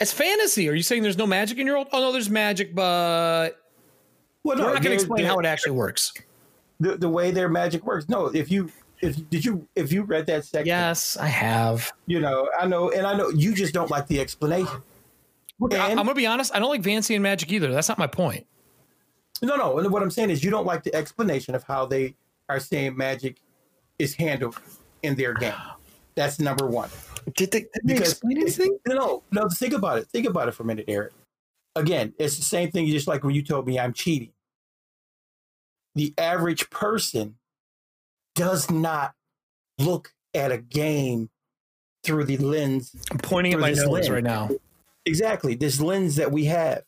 It's fantasy. Are you saying there's no magic in your world? Oh, no, there's magic, but Well, no, we're not going to explain how it actually works. the, the way their magic works. No, if you if did you if you read that section, Yes, I have. you know, I know, and I know you just don't like the explanation. Look, I, am going to be honest. I don't like fantasy and magic either. That's not my point. No, no. And what I'm saying is, you don't like the explanation of how they are saying magic is handled in their game. That's number one. Did they, did they explain anything? No, no. Think about it. Think about it for a minute, Eric. Again, it's the same thing. You just like when you told me I'm cheating. The average person does not look at a game through the lens I'm pointing at my this nose lens. right now. Exactly this lens that we have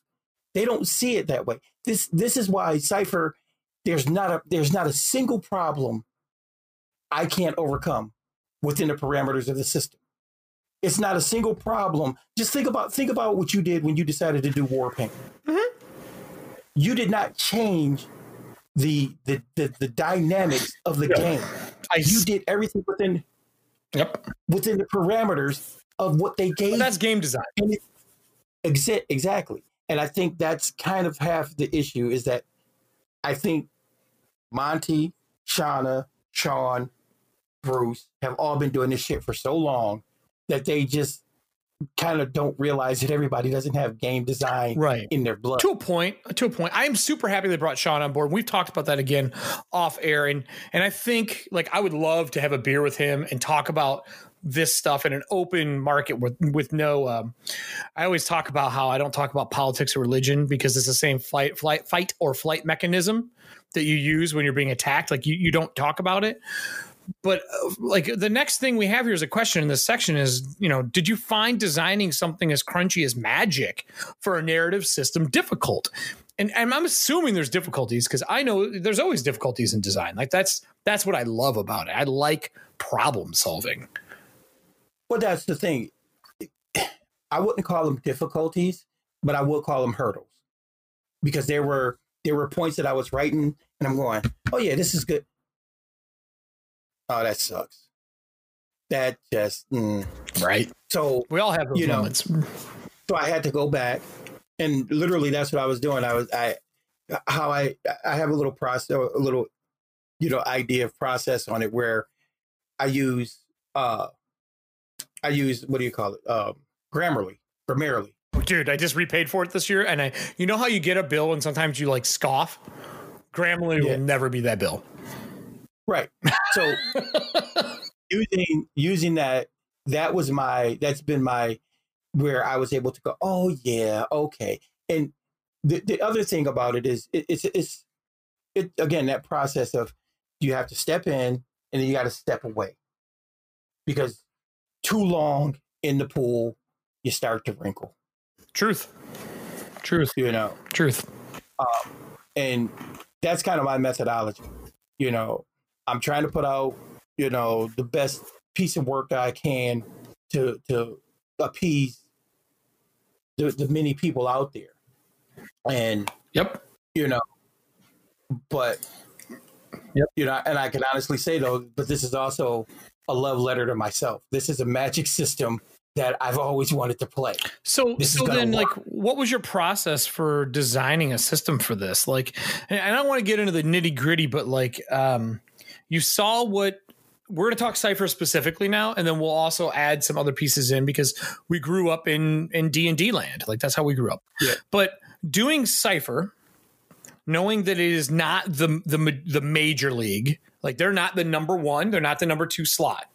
they don't see it that way this this is why cypher there's not a there's not a single problem i can't overcome within the parameters of the system it's not a single problem just think about think about what you did when you decided to do war paint Mhm. you did not change the the the, the dynamics of the Yeah. game I, you did everything within yep. within the parameters of what they gave But that's game design. and it, Exa- exactly. And I think that's kind of half the issue is that I think Monte, Shauna, Sean, Bruce have all been doing this shit for so long that they just kind of don't realize that everybody doesn't have game design right in their blood. To a point, to a point. I am super happy they brought Sean on board. We've talked about that again off air, and and I think like I would love to have a beer with him and talk about this stuff in an open market with with no um, I always talk about how I don't talk about politics or religion because it's the same fight flight fight or flight mechanism that you use when you're being attacked. Like you, you don't talk about it. But uh, like the next thing we have here is a question in this section is you know did you find designing something as crunchy as magic for a narrative system difficult? And, and i'm assuming there's difficulties because i know there's always difficulties in design. Like that's that's what i love about it. I like problem solving well that's the thing i wouldn't call them difficulties but i would call them hurdles because there were there were points that i was writing and i'm going oh yeah this is good oh, that sucks. That just mm. right. So we all have those you know, moments. So I had to go back, and literally that's what I was doing. I was I how I I have a little process, a little you know idea of process on it where I use uh I use what do you call it um Grammarly Grammarly. Dude, I just repaid for it this year, and I you know how you get a bill and sometimes you like scoff. Grammarly yeah. will never be that bill. Right. So using using that that was my that's been my where I was able to go, oh yeah, okay. And the, the other thing about it is it, it's it's it again that process of you have to step in and then you got to step away because too long in the pool you start to wrinkle. Truth. Truth. You know. Truth. Um, and that's kind of my methodology. You know, I'm trying to put out, you know, the best piece of work that I can to to appease the, the many people out there. And yep, you know, but yep, you know, and I can honestly say though, but this is also a love letter to myself. This is a magic system that I've always wanted to play. So, this so then, work. like, what was your process for designing a system for this? Like, and I don't want to get into the nitty gritty, but like, um, you saw what we're going to talk Cypher specifically now, and then we'll also add some other pieces in because we grew up in in D and D land, like that's how we grew up. Yeah. But doing Cypher, knowing that it is not the the the major league, like they're not the number one, they're not the number two slot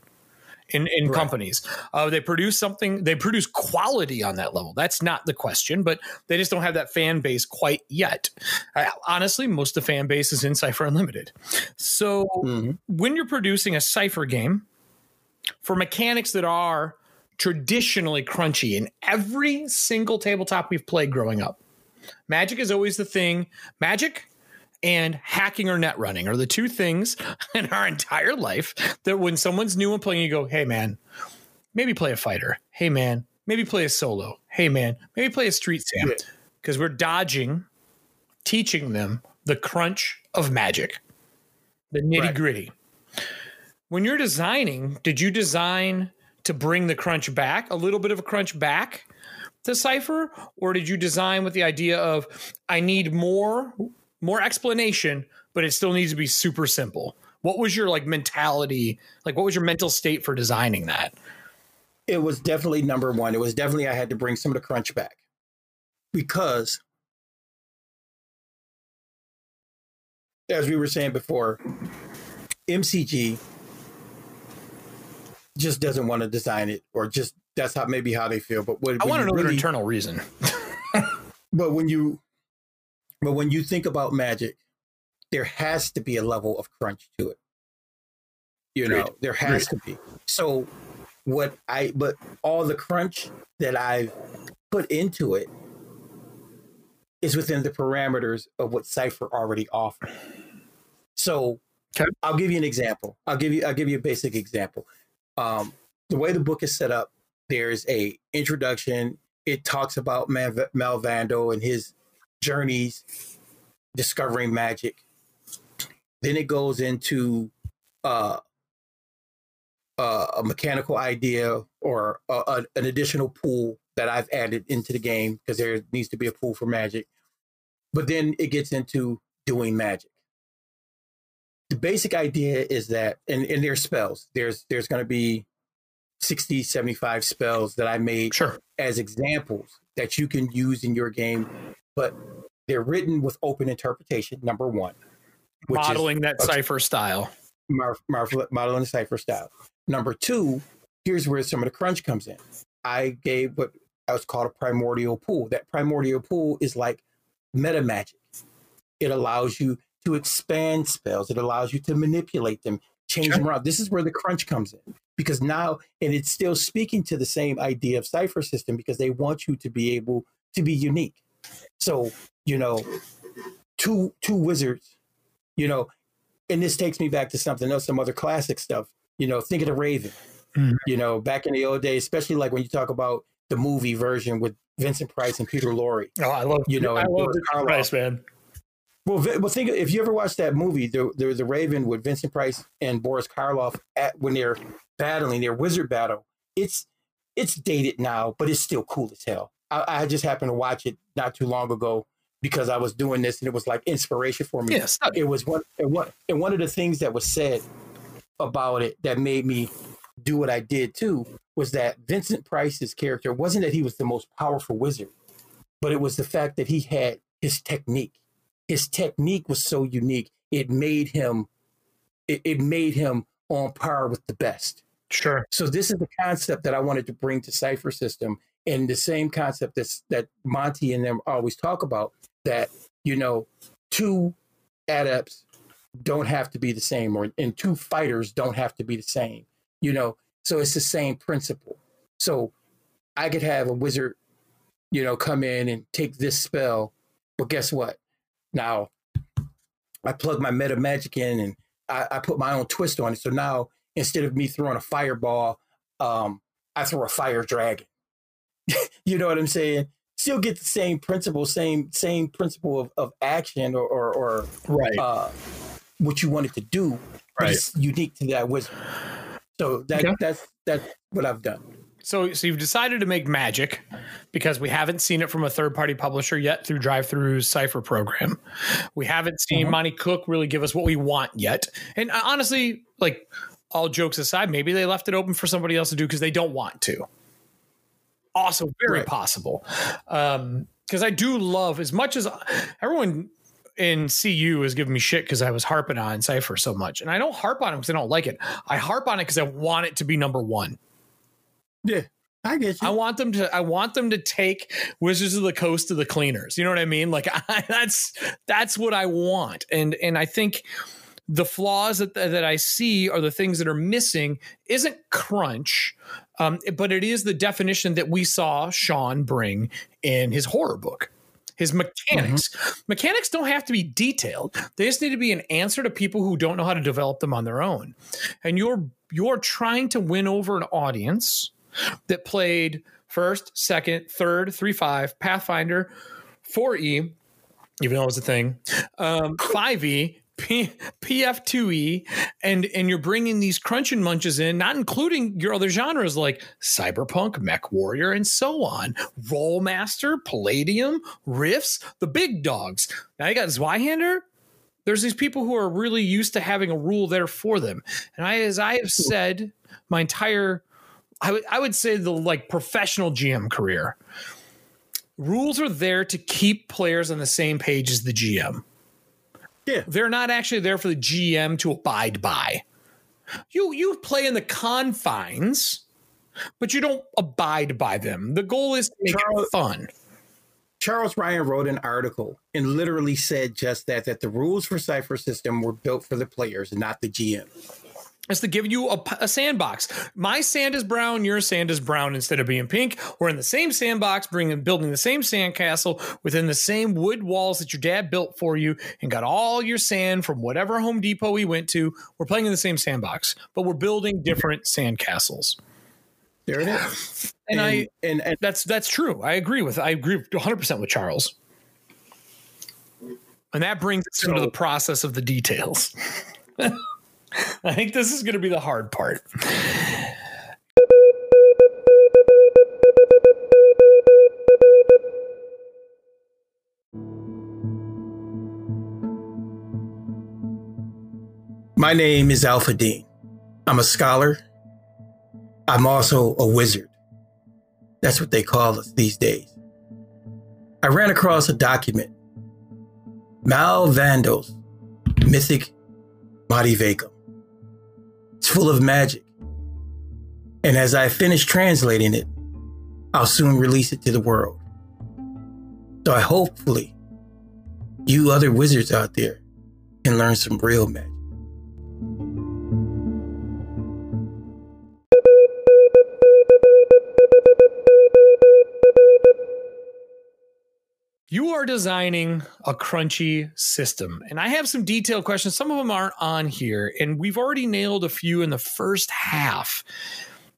in, in right. companies. Uh, they produce something, they produce quality on that level. That's not the question, but they just don't have that fan base quite yet. Uh, honestly, most of the fan base is in Cypher Unlimited. So mm-hmm. when you're producing a Cypher game for mechanics that are traditionally crunchy in every single tabletop we've played growing up, Magic is always the thing. Magic, and hacking or net running are the two things in our entire life that when someone's new and playing, you go, hey, man, maybe play a fighter. Hey, man, maybe play a solo. Hey, man, maybe play a street sam. Because yeah. we're dodging, teaching them the crunch of magic, the nitty gritty. Right. When you're designing, did you design to bring the crunch back, a little bit of a crunch back? to Cypher, or did you design with the idea of I need more more explanation, but it still needs to be super simple. What was your like mentality? Like what was your mental state for designing that? It was definitely number one. It was definitely I had to bring some of the crunch back because as we were saying before, MCG just doesn't want to design it, or just that's how maybe how they feel. But what I want to know really, their internal reason. but when you but when you think about magic, there has to be a level of crunch to it. You know, there has to be. So what I but all the crunch that I've put into it is within the parameters of what Cypher already offers. So okay. I'll give you an example. I'll give you I'll give you a basic example. Um, the way the book is set up, there's a introduction. It talks about Malvando and his journeys discovering magic. Then it goes into uh, uh, a mechanical idea or, a, a, an additional pool that I've added into the game because there needs to be a pool for magic. But then it gets into doing magic. The basic idea is that, and, and there's spells. There's there's going to be 60, 75 spells that I made Sure. as examples that you can use in your game, but they're written with open interpretation. Number one, which is Modeling that cypher style. Mar- Mar- modeling the cypher style. Number two, here's where some of the crunch comes in. I gave what I was called a primordial pool. That primordial pool is like meta magic. It allows you to expand spells. It allows you to manipulate them, change Sure. them around. This is where the crunch comes in because now, and it's still speaking to the same idea of cypher system because they want you to be able to be unique. So you know, two two wizards, you know, and this takes me back to something else, some other classic stuff. You know, think of the Raven. Mhm. You know, back in the old days, especially like when you talk about the movie version with Vincent Price and Peter Lorre. Oh, I love You know, I love the price, man. Well, well, think if you ever watched that movie, the the, the Raven with Vincent Price and Boris Karloff at when they're battling their wizard battle. It's it's dated now, but it's still cool as hell. I, I just happened to watch it not too long ago because I was doing this and it was like inspiration for me. Yes. it was one and one and one of the things that was said about it that made me do what I did too was that Vincent Price's character wasn't that he was the most powerful wizard, but it was the fact that he had his technique. His technique was so unique; it made him, it, it made him on par with the best. Sure. So this is the concept that I wanted to bring to Cypher System, and the same concept that's that Monte and them always talk about. That you know, two adepts don't have to be the same, or and two fighters don't have to be the same. You know, so it's the same principle. So I could have a wizard, you know, come in and take this spell, but guess what? Now I plug my meta magic in and I, I put my own twist on it. So now instead of me throwing a fireball, um, I throw a fire dragon. you know what I'm saying? Still get the same principle, same same principle of, of action or or, or Right. uh, what you wanted to do, but Right. it's unique to that wizard. So that Okay. that's that's what I've done. So, so you've decided to make magic because we haven't seen it from a third party publisher yet through DriveThru's Cypher program. We haven't seen Mhm. Monte Cook really give us what we want yet. And uh, honestly, like all jokes aside, maybe they left it open for somebody else to do because they don't want to. Also, very Right. possible. Um, because I do love as much as everyone in CU is giving me shit because I was harping on Cypher so much. And I don't harp on it because I don't like it. I harp on it because I want it to be number one. Yeah, I get you. I want them to. I want them to take Wizards of the Coast to the cleaners. You know what I mean? Like I, that's that's what I want. And and I think the flaws that that I see are the things that are missing. Isn't crunch, um, but it is the definition that we saw Sean bring in his horror book. His mechanics. Mechanics don't have to be detailed. They just need to be an answer to people who don't know how to develop them on their own. And you're you're trying to win over an audience that played first, second, third, three, five, Pathfinder, 4E, even though it was a thing, um, 5E, P, PF2E, and and you're bringing these crunch and munches in, not including your other genres like cyberpunk, mech warrior, and so on. Rolemaster, Palladium, Rifts, the big dogs. Now you got Zweihander. There's these people who are really used to having a rule there for them. And I, as I have said, my entire I would say the like professional GM career. Rules are there to keep players on the same page as the GM. Yeah. They're not actually there for the GM to abide by. You you play in the confines, but you don't abide by them. The goal is to make it Charles- fun. Charles Ryan wrote an article and literally said just that that the rules for Cipher System were built for the players, not the GM. Is to give you a, a sandbox. My sand is brown, your sand is brown instead of being pink. We're in the same sandbox, bringing building the same sandcastle within the same wood walls that your dad built for you, and got all your sand from whatever Home Depot we went to. We're playing in the same sandbox, but we're building different sandcastles. There it is. And, I and, and that's that's true. I agree with I agree 100 percent with Charles. And that brings us into the process of the details. I think this is going to be the hard part. My name is Alpha Dean. I'm a scholar. I'm also a wizard. That's what they call us these days. I ran across a document Mal Vandal's Mythic Madi Vacum. It's full of magic. And as I finish translating it, I'll soon release it to the world. So I hopefully you other wizards out there can learn some real magic. You are designing a crunchy system, and I have some detailed questions. Some of them aren't on here, and we've already nailed a few in the first half.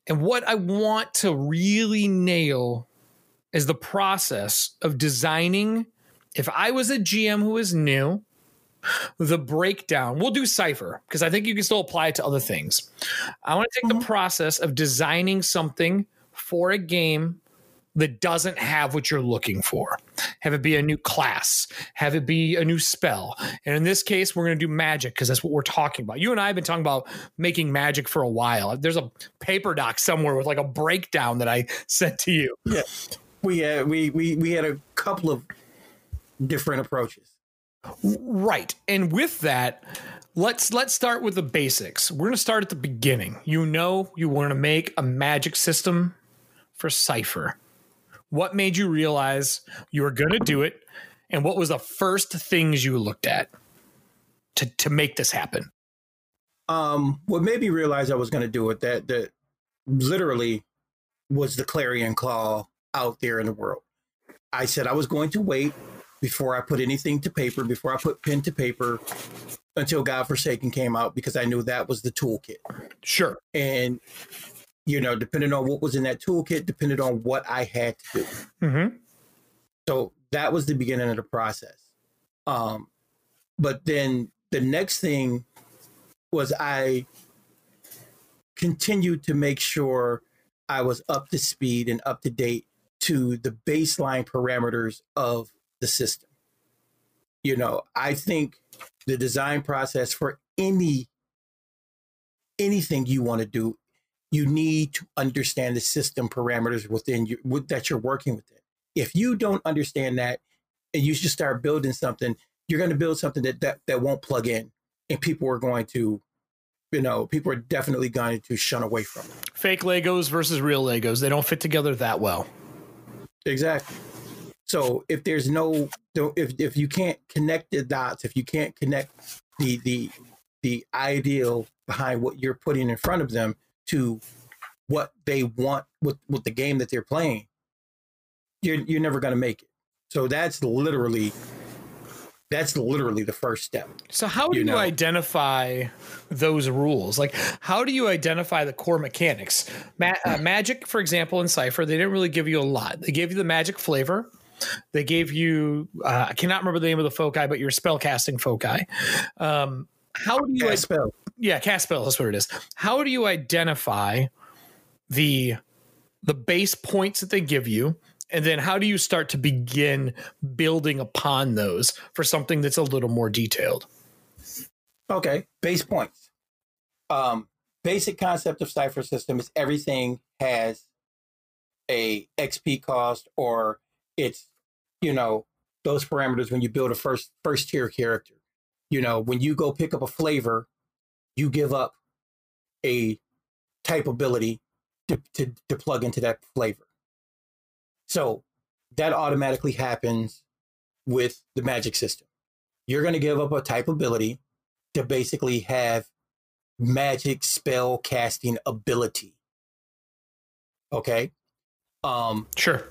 And what I want to really nail is the process of designing. If I was a GM who is new, the breakdown, we'll do Cypher because I think you can still apply it to other things. I want to take mm-hmm. the process of designing something for a game that doesn't have what you're looking for. Have it be a new class, have it be a new spell. And in this case, we're going to do magic because that's what we're talking about. You and I have been talking about making magic for a while. There's a paper doc somewhere with like a breakdown that I sent to you. Yeah. We uh, we we we had a couple of different approaches. Right. And with that, let's let's start with the basics. We're going to start at the beginning. You know you want to make a magic system for Cypher. What made you realize you were going to do it? And what was the first things you looked at to, to make this happen? Um, what made me realize I was going to do it, that, that literally was the clarion call out there in the world. I said I was going to wait before I put anything to paper, before I put pen to paper until God Forsaken came out because I knew that was the toolkit. Sure. And you know, depending on what was in that toolkit, depending on what I had to do. Mm-hmm. So that was the beginning of the process. Um, but then the next thing was I continued to make sure I was up to speed and up to date to the baseline parameters of the system. You know, I think the design process for any anything you want to do you need to understand the system parameters within you with, that you're working with it. If you don't understand that and you just start building something, you're going to build something that, that that won't plug in, and people are going to, you know, people are definitely going to shun away from it. Fake Legos versus real Legos, they don't fit together that well. Exactly. So if there's no, if if you can't connect the dots, if you can't connect the the the ideal behind what you're putting in front of them, to what they want with, with the game that they're playing, you're you're never gonna make it. So that's literally that's literally the first step. So how do you, you identify those rules? Like how do you identify the core mechanics? Ma- uh, magic, for example, in Cypher, they didn't really give you a lot. They gave you the magic flavor. They gave you uh, I cannot remember the name of the foci, but your spell casting foci. Um, how do you spell? Yeah, cast spell. That's what it is. How do you identify the the base points that they give you? And then how do you start to begin building upon those for something that's a little more detailed? Okay, base points. Um, basic concept of Cypher system is everything has a XP cost or it's you know those parameters when you build a first first tier character you know, when you go pick up a flavor, you give up a type ability to, to, to plug into that flavor. So that automatically happens with the magic system. You're going to give up a type ability to basically have magic spell casting ability. Okay. Um, sure.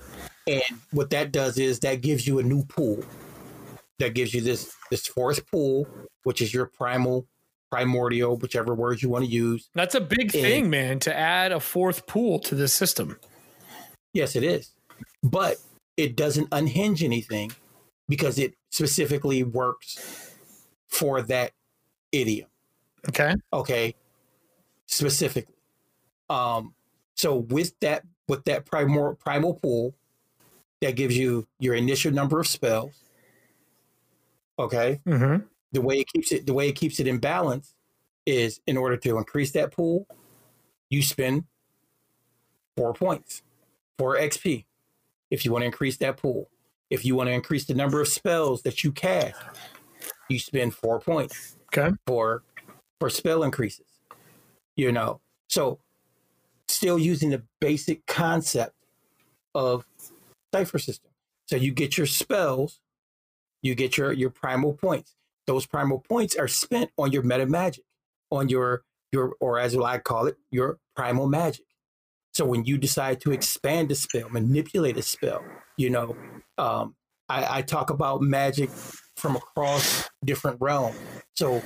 And what that does is that gives you a new pool that gives you this this fourth pool, which is your primal, primordial, whichever words you want to use. That's a big and, thing, man, to add a fourth pool to the system. Yes, it is. But it doesn't unhinge anything because it specifically works for that idiom. Okay. Okay. Specifically. Um, so with that with that primal primal pool, that gives you your initial number of spells Okay. Mm-hmm. The way it keeps it, the way it keeps it in balance, is in order to increase that pool, you spend four points, four XP. If you want to increase that pool, if you want to increase the number of spells that you cast, you spend four points. Okay. For for spell increases. You know, so still using the basic concept of cypher system. So you get your spells, you get your your primal points. Those primal points are spent on your meta magic, on your your or as I call it, your primal magic. So when you decide to expand a spell, manipulate a spell, you know, um, I, I talk about magic from across different realms. So,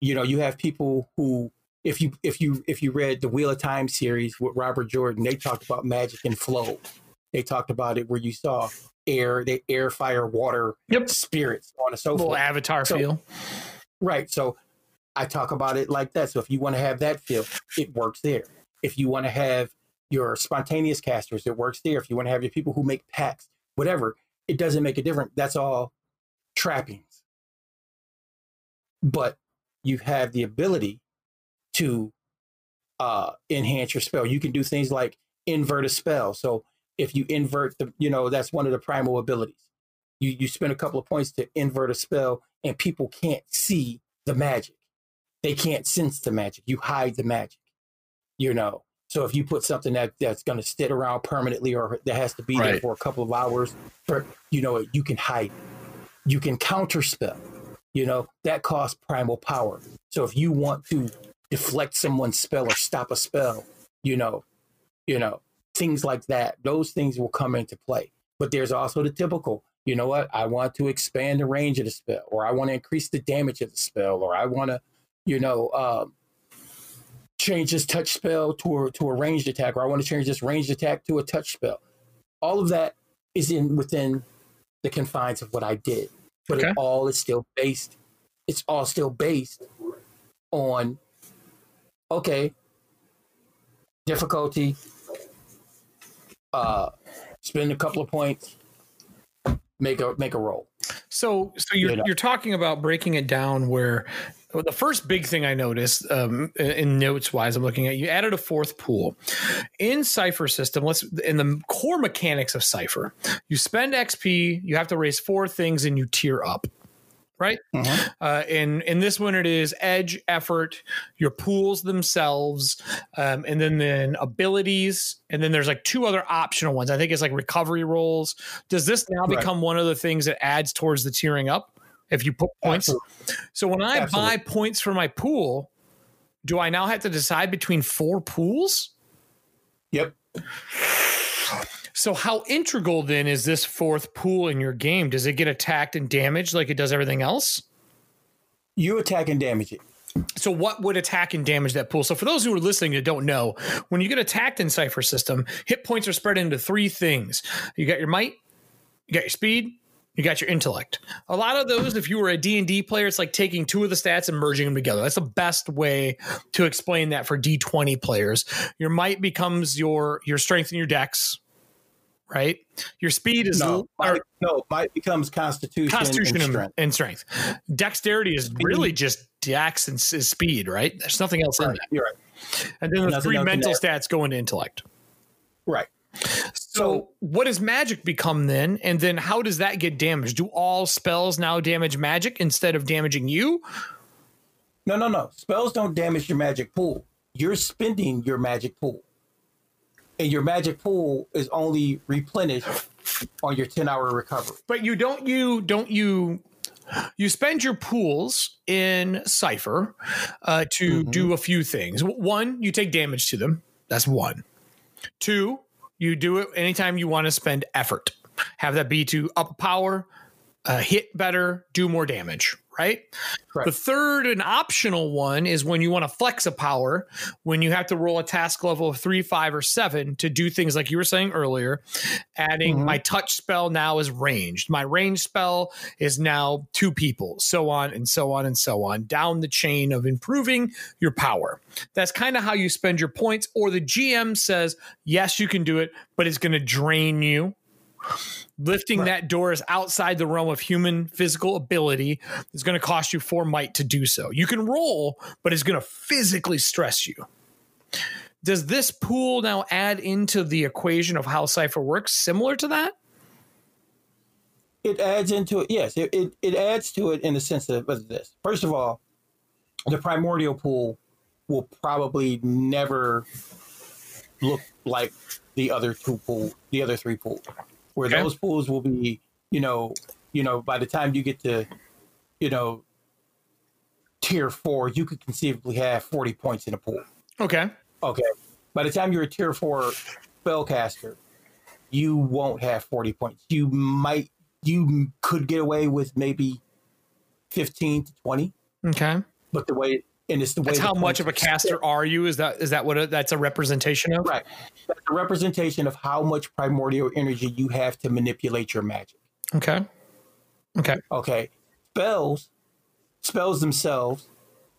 you know, you have people who if you if you if you read the Wheel of Time series with Robert Jordan, they talked about magic and flow. They talked about it where you saw air, the air, fire, water, Yep. spirits, on a so Little avatar So- feel. Right. So I talk about it like that. So if you want to have that feel, it works there. If you want to have your spontaneous casters, it works there. If you want to have your people who make packs, whatever, it doesn't make a difference. That's all trappings. But you have the ability to uh, enhance your spell. You can do things like invert a spell. So if you invert the, you know, that's one of the primal abilities. You you spend a couple of points to invert a spell, and people can't see the magic. They can't sense the magic. You hide the magic. You know. So if you put something that that's going to sit around permanently, or that has to be there for a couple of hours, for you know, you can hide. it. You can counter spell. You know that costs primal power. So if you want to deflect someone's spell or stop a spell, you know, you know, things like that. Those things will come into play. But there's also the typical, you know what? I want to expand the range of the spell, or I want to increase the damage of the spell, or I want to, you know, um, change this touch spell to a, to a ranged attack, or I want to change this ranged attack to a touch spell. All of that is in within the confines of what I did, but Okay. it all is still based. It's all still based on okay difficulty uh spend a couple of points make a make a roll So, so you're You know. you're talking about breaking it down where well, the first big thing I noticed um, in notes wise, I'm looking at you added a fourth pool in Cypher system. Let's in the core mechanics of Cypher, you spend XP, you have to raise four things, and you tier up. Right. Mhm. Uh, in in this one, it is edge, effort, your pools themselves, um, and then then abilities, and then there's like two other optional ones. I think it's like recovery rolls. Does this now Right. become one of the things that adds towards the tiering up if you put points? Absolutely. So when I Absolutely. buy points for my pool, do I now have to decide between four pools? yep So how integral then is this fourth pool in your game? Does it get attacked and damaged like it does everything else? you attack and damage it So what would attack and damage that pool? So for those who are listening that don't know, when you get attacked in Cypher System, hit points are spread into three things. You got your might, you got your speed, you got your intellect. A lot of those, if you were a D&D player, it's like taking two of the stats and merging them together. That's the best way to explain that for D20 players. Your might becomes your your strength and your dex, right? Your speed is no no might becomes constitution, Constitution and strength and strength. Dexterity is really just dex and speed, right? There's nothing else in right that. you're right And then the three mental stats go into intellect. right So, what does magic become then? And then how does that get damaged? Do all spells now damage magic instead of damaging you? no no no spells don't damage your magic pool you're spending your magic pool and your magic pool is only replenished on your 10 hour recovery But you don't you don't you you spend your pools in Cypher uh, to Mhm. do a few things. One, you take damage to them. That's one. Two, you do it anytime you want to spend effort. Have that be to up power, uh, hit better, do more damage, right? Correct. The third and optional one is when you want to flex a power, when you have to roll a task level of three, five, or seven to do things like you were saying earlier. Adding Mhm. my touch spell now is ranged. My range spell is now two people, so on and so on and so on, down the chain of improving your power. That's kind of how you spend your points. Or the GM says, yes, you can do it, but it's going to drain you. Lifting Right. that door is outside the realm of human physical ability. It's going to cost you four might to do so. You can roll, but it's going to physically stress you. Does this pool now add into the equation of how Cypher works, similar to that? it adds into it. Yes, it, it, it adds to it in the sense of, of this. First of all, the primordial pool will probably never look like the other two pool, the other three pools, where Okay. those pools will be, you know, you know, by the time you get to, you know, tier four, you could conceivably have forty points in a pool. Okay. Okay. By the time you're a tier four spellcaster, you won't have 40 points. You might, you could get away with maybe 15 to 20, Okay. but the way, and it's the way That's how much of a caster are you? Is that is that what a, that's a representation of? Right. That's a representation of how much primordial energy you have to manipulate your magic. Okay. Okay. Okay. Spells, spells themselves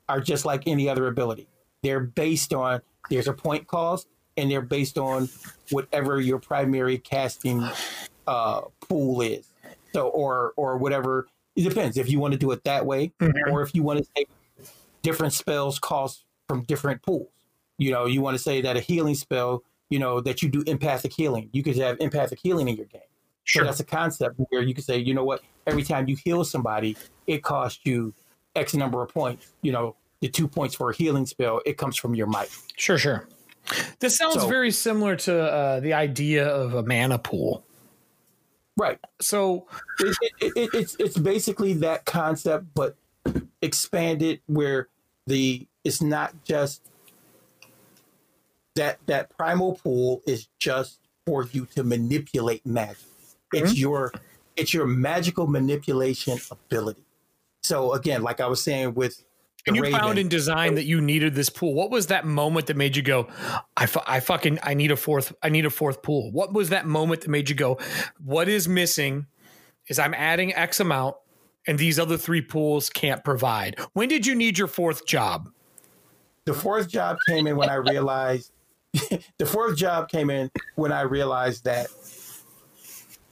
are just like any other ability. They're based on there's a point cost and they're based on whatever your primary casting uh, pool is. So or or whatever it depends if you want to do it that way Mhm. or if you want to say different spells cost from different pools. You know, you want to say that a healing spell, you know, that you do empathic healing. You could have empathic healing in your game. So Sure. that's a concept where you could say, you know what, every time you heal somebody, it costs you X number of points. You know, the two points for a healing spell, it comes from your might. Sure. Sure. This sounds So- very similar to uh, the idea of a mana pool. Right. So It, it, it, it's it's basically that concept, but expanded where the it's not just that that primal pool is just for you to manipulate magic. It's mm-hmm. your it's your magical manipulation ability. So again, like I was saying with and you Raven, found in design that you needed this pool. What was that moment that made you go, I, fu- I fucking, I need a fourth, I need a fourth pool. What was that moment that made you go, what is missing is I'm adding X amount and these other three pools can't provide. When did you need your fourth job? the fourth job came in when I realized the fourth job came in when I realized that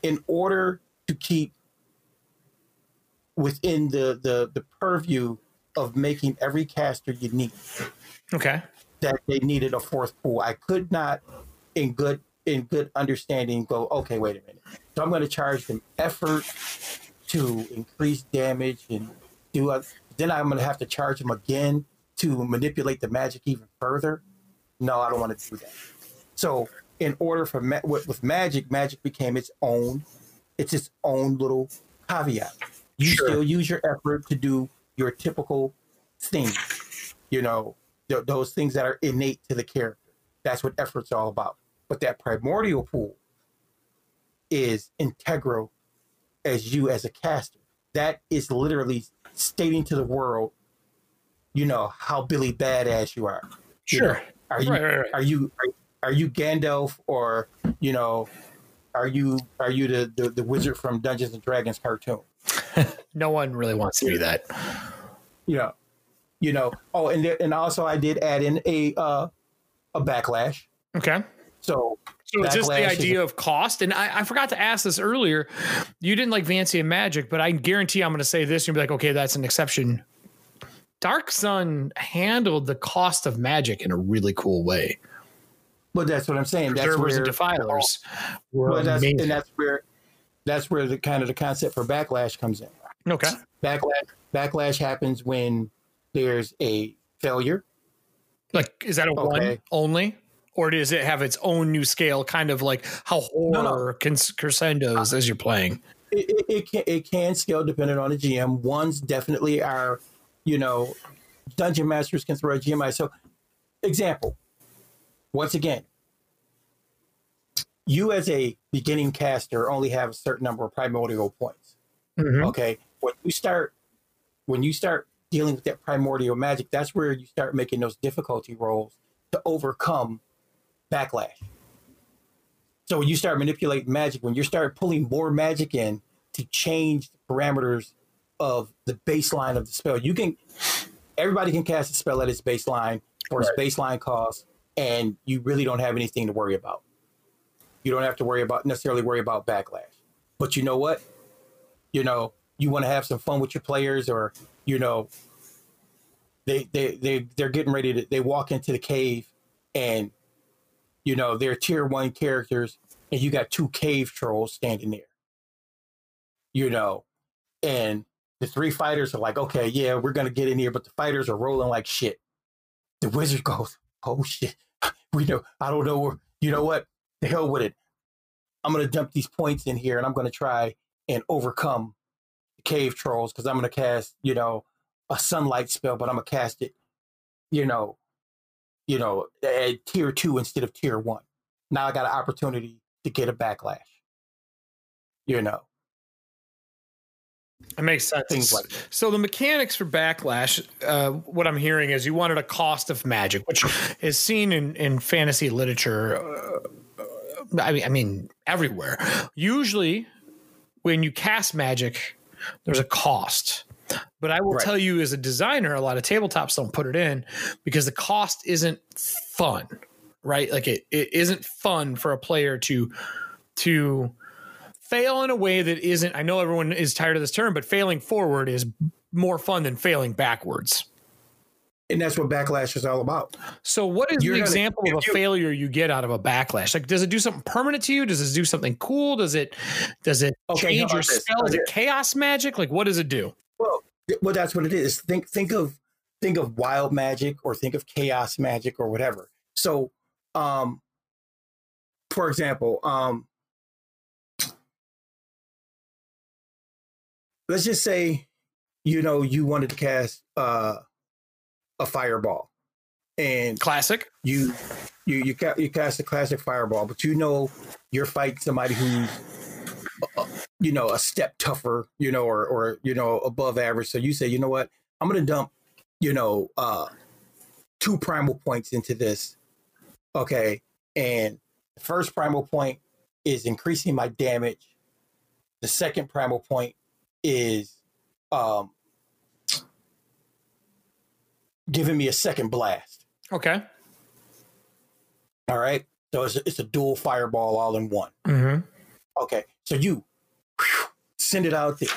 in order to keep within the the, the purview of making every caster unique, Okay. that they needed a fourth pool. I could not, in good in good understanding, go okay. Wait a minute. So I'm going to charge them effort to increase damage and do. A, then I'm going to have to charge them again to manipulate the magic even further. No, I don't want to do that. So in order for ma- with, with magic, magic became its own. It's its own little caveat. You Sure. still use your effort to do your typical things. You know, th- those things that are innate to the character. That's what effort's all about. But that primordial pool is integral as you as a caster. That is literally stating to the world, you know, how Billy badass you are. You know, Sure. are you Right, right, right. are you are, are you Gandalf or you know are you are you the, the the wizard from Dungeons and Dragons cartoon? No one really wants to do that. You know, you know. Oh, and there, and also I did add in a uh, a backlash. Okay. So So is this the idea of cost? And I, I forgot to ask this earlier. You didn't like Vancian Magic, but I guarantee I'm going to say this. And you'll be like, okay, that's an exception. Dark Sun handled the cost of magic in a really cool way. but that's what I'm saying. That's where and defilers were Well, that's, and that's where that's where the kind of the concept for backlash comes in. okay. Backlash backlash happens when there's a failure. Like, is that a one only? Or does it have its own new scale, kind of like how No, horror cons- crescendos as you're playing? It, it, it can it can scale depending on the GM. Ones definitely are, you know, dungeon masters can throw a GMI. So, example. Once again, you as a beginning caster only have a certain number of primordial points. Mhm. Okay. When you start when you start dealing with that primordial magic, that's where you start making those difficulty rolls to overcome backlash. So when you start manipulating magic, when you start pulling more magic in to change the parameters of the baseline of the spell, you can everybody can cast a spell at its baseline or its baseline cost, and you really don't have anything to worry about. You don't have to worry about necessarily worry about backlash. but you know what? You know, you want to have some fun with your players, or you know, they they they they're getting ready to they walk into the cave, and you know they're tier one characters, and you got two cave trolls standing there. You know, and the three fighters are like, okay, yeah, we're gonna get in here, but the fighters are rolling like shit. The wizard goes, oh shit, we know, I don't know where, you know what? The hell with it. I'm gonna dump these points in here, and I'm gonna try and overcome the cave trolls because I'm gonna cast, you know, a sunlight spell, but I'm gonna cast it, you know, you know, at tier two instead of tier one. Now I got an opportunity to get a backlash. You know, it makes sense. Things like so the mechanics for backlash, uh, what I'm hearing is you wanted a cost of magic, which is seen in in fantasy literature. Uh, I mean, I mean everywhere. Usually, when you cast magic, there's a cost. But I will right. tell you, as a designer, a lot of tabletops don't put it in because the cost isn't fun, right? Like it, it isn't fun for a player to to fail in a way that isn't. I know everyone is tired of this term, but failing forward is more fun than failing backwards. And that's what backlash is all about. So, what is You're an example of a you, failure you get out of a backlash? Like, does it do something permanent to you? Does it do something cool? Does it does it okay, change your spell? Is it chaos magic? Like, what does it do? Well, that's what it is. Think think of think of wild magic or think of chaos magic or whatever. So, um, for example, um, let's just say, you know, you wanted to cast uh, a fireball, and classic. You you you ca- you cast a classic fireball, but you know you're fighting somebody who's you know a step tougher, you know, or or you know above average. So you say, you know what, I'm gonna dump, you know, uh, two primal points into this. Okay, and the first primal point is increasing my damage. The second primal point is um, giving me a second blast. Okay. All right. So it's a, it's a dual fireball all in one. Mm-hmm. Okay. So you whew, send it out there.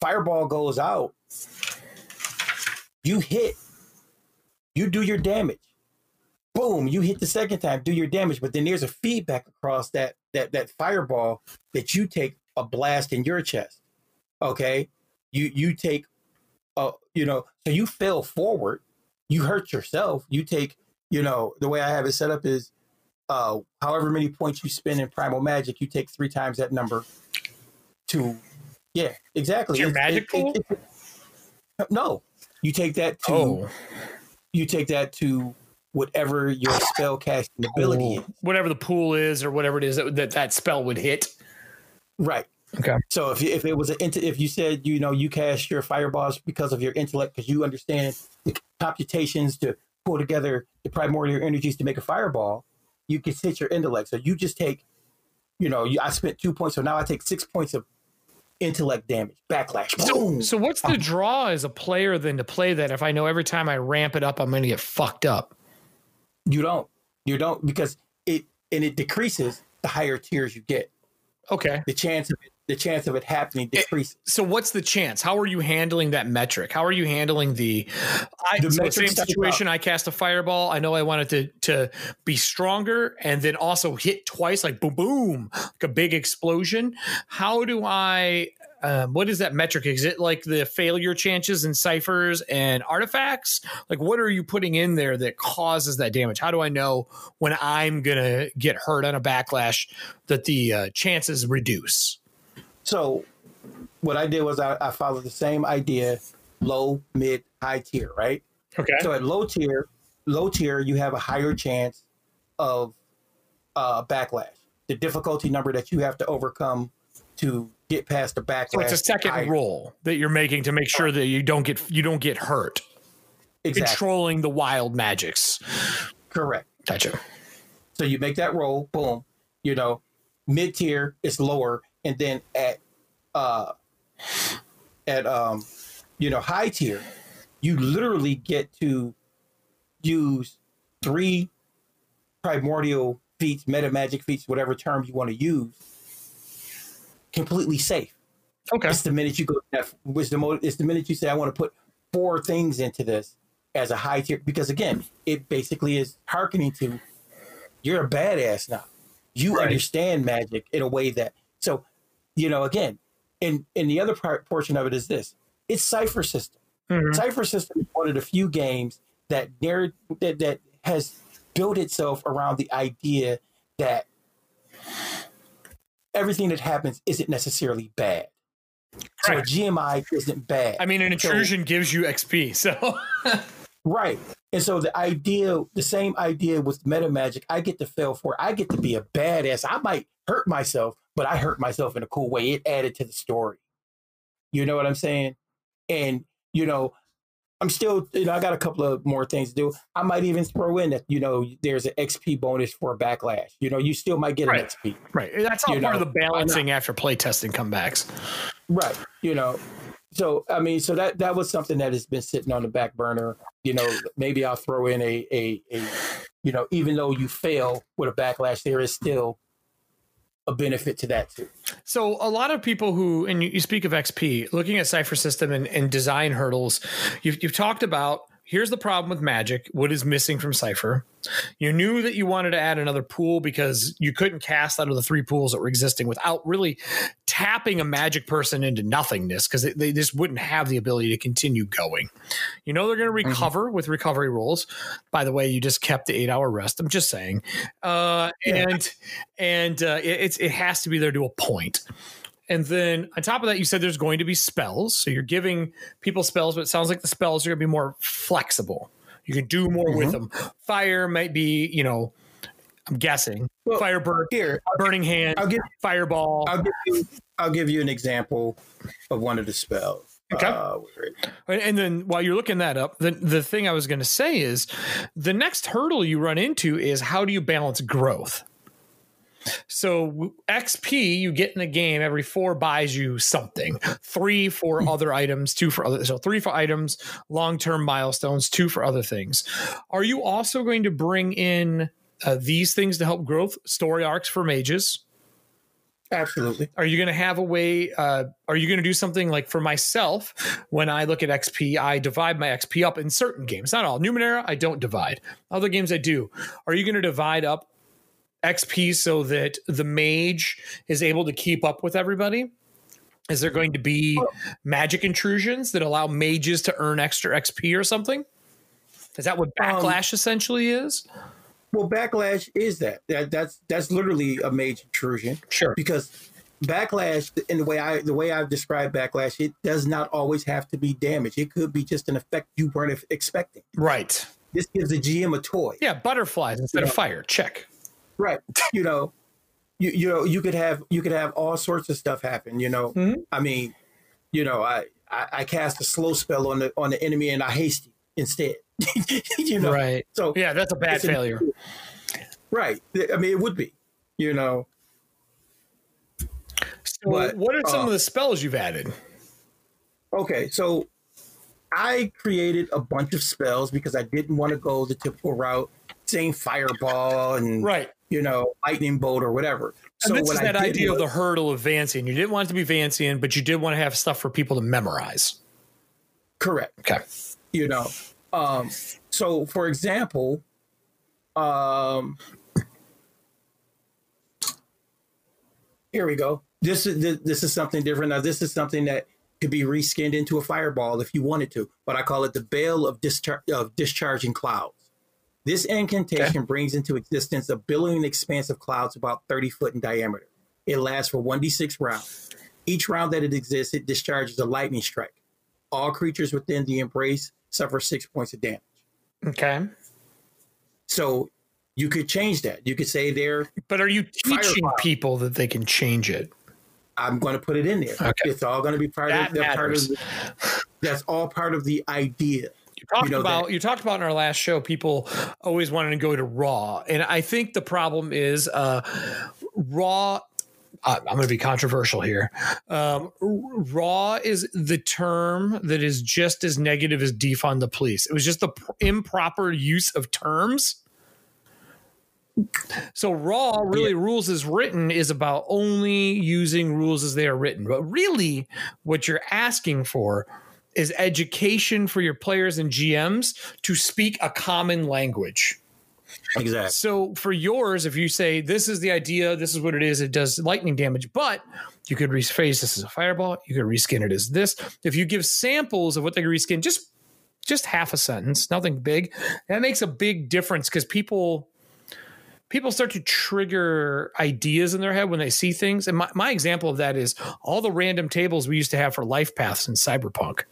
Fireball goes out. You hit. You do your damage. Boom. You hit the second time. Do your damage. But then there's a feedback across that that that fireball that you take a blast in your chest okay you you take uh you know so you fail forward you hurt yourself you take you know the way i have it set up is uh however many points you spend in primal magic you take three times that number to yeah exactly. Your magic it, pool? it, it, no. You take that to oh. you take that to whatever your spell casting ability is. Whatever the pool is or whatever it is that that, that spell would hit. Right. Okay. So if if it was an if you said you know you cast your fireballs because of your intellect because you understand the computations to pull together the primordial energies to make a fireball, you can hit your intellect. So you just take, you know, you, I spent two points, so now I take six points of intellect damage, backlash. So, so what's the oh. draw as a player then to play that if I know every time I ramp it up I'm going to get fucked up? You don't. You don't because it and it decreases the higher tiers you get. Okay. The chance of it the chance of it happening eh, decreases. So what's the chance? How are you handling that metric? How are you handling the, I, the so same situation? I cast a fireball. I know I wanted to to be stronger and then also hit twice, like boom, boom, like a big explosion. How do I? Um, what is that metric? Is it like the failure chances and cyphers and artifacts? Like, what are you putting in there that causes that damage? How do I know when I'm gonna get hurt on a backlash that the uh, chances reduce? So what I did was I, I followed the same idea, low, mid, high tier, right? Okay. So at low tier, low tier, you have a higher chance of uh, backlash. The difficulty number that you have to overcome to get past the backlash. So it's a second higher. roll that you're making to make sure that you don't get you don't get hurt. Exactly. Controlling the wild magics. Correct. Gotcha. So you make that roll, boom. You know, mid tier is lower, and then at uh at um you know high tier you literally get to use three primordial feats meta magic feats whatever term you want to use completely safe. Okay. It's the minute you go was the mo- it's the minute you say I want to put four things into this as a high tier because again, it basically is hearkening to you're a badass now. You Right. understand magic in a way that so you know again, and and the other part portion of it is this. It's cypher system. Mhm. Cypher System is one of the few games that narr- that that has built itself around the idea that everything that happens isn't necessarily bad. So a Right. GMI isn't bad. I mean, an So- intrusion gives you XP, so right. And so the idea, the same idea with meta magic, I get to fail for. I get to be a badass. I might hurt myself, but I hurt myself in a cool way. It added to the story. You know what I'm saying? And you know, I'm still, you know, I got a couple of more things to do. I might even throw in that, you know, there's an XP bonus for a backlash. You know, you still might get Right. an XP. right. That's all You part know, of the balancing after playtesting comebacks. Right. You know, so I mean, so that that was something that has been sitting on the back burner. You know, maybe I'll throw in a a, a you know, even though you fail with a backlash, there is still a benefit to that too. So a lot of people who, and you, speak of XP, looking at Cypher System and, and design hurdles, you've, you've talked about here's the problem with Magic. What is missing from Cypher? You knew that you wanted to add another pool because you couldn't cast out of the three pools that were existing without really tapping a Magic person into nothingness because they, they just wouldn't have the ability to continue going. You know they're going to recover with recovery rolls. By the way, you just kept the eight hour rest. I'm just saying, uh, Yeah. and and uh, it, it's it has to be there to a point. And then on top of that, you said there's going to be spells. So you're giving people spells, but it sounds like the spells are going to be more flexible. You can do more with them. Fire might be, you know, I'm guessing Well, Firebird, Here, Burning Hand, I'll give Fireball. I'll give you I'll give you an example of one of the spells. Okay. Uh, And- And then while you're looking that up, the, the thing I was going to say is the next hurdle you run into is how do you balance growth? So XP you get in the game every four buys you something. Three for other items, two for other. So three for items, long term milestones, two for other things. Are you also going to bring in uh, these things to help growth? Story arcs for mages. absolutely. Are you going to have a way? Uh, are you going to do something like for myself? When I look at XP, I divide my XP up in certain games. Not all. Numenera, I don't divide. Other games, I do. Are you going to divide up XP so that the mage is able to keep up with everybody? Is there going to be magic intrusions that allow mages to earn extra XP or something? Is that what Um, backlash essentially is? Well, backlash is that. that that's that's literally a mage intrusion. Sure. because backlash in the way I the way I've described backlash, it does not always have to be damage. It could be just an effect you weren't expecting. Right. This gives the GM a toy, Yeah, butterflies instead of fire. Check. Right? You know, you you know you could have you could have all sorts of stuff happen. You know, Mhm. I mean, you know, I, I I cast a slow spell on the on the enemy and I hasty instead. you know, Right. so Yeah, that's a bad It's an- failure. right. I mean, it would be. You know, So, But, what are some uh, of the spells you've added? Okay, so I created a bunch of spells because I didn't want to go the typical route, saying fireball and Right. You know lightning bolt or whatever. And this is that idea of the hurdle of Vancian. You didn't want it to be Vancian, but you did want to have stuff for people to memorize. correct. Okay. You know, um, so for example, um, here we go. This is this, this is something different. Now, this is something that could be reskinned into a fireball if you wanted to, but I call it the Bale of, dischar- of Discharging Clouds. This incantation brings into existence a billowing expanse of clouds about 30 foot in diameter. It lasts for 1d6 rounds. Each round that it exists, it discharges a lightning strike. All creatures within the embrace suffer six points of damage. Okay. So you could change that. You could say there, But are you teaching Fireball. people that they can change it? I'm going to put it in there. Okay. It's all going to be part That of that part of the, that's all part of the idea. You talked You know about you talked about in our last show people always wanting to go to raw and i think the problem is uh raw i'm going to be controversial here um, raw is the term that is just as negative as defund the police it was just the pr- improper use of terms So raw really yeah. rules as written is about only using rules as they are written. But really what you're asking for is education for your players and GMs to speak a common language. Exactly. So for yours, if you say this is the idea, this is what it is, it does lightning damage, but you could rephrase this as a fireball, you could reskin it as this. If you give samples of what they can reskin, just just half a sentence, nothing big, that makes a big difference because people people start to trigger ideas in their head when they see things. And my, my example of that is all the random tables we used to have for life paths in Cyberpunk.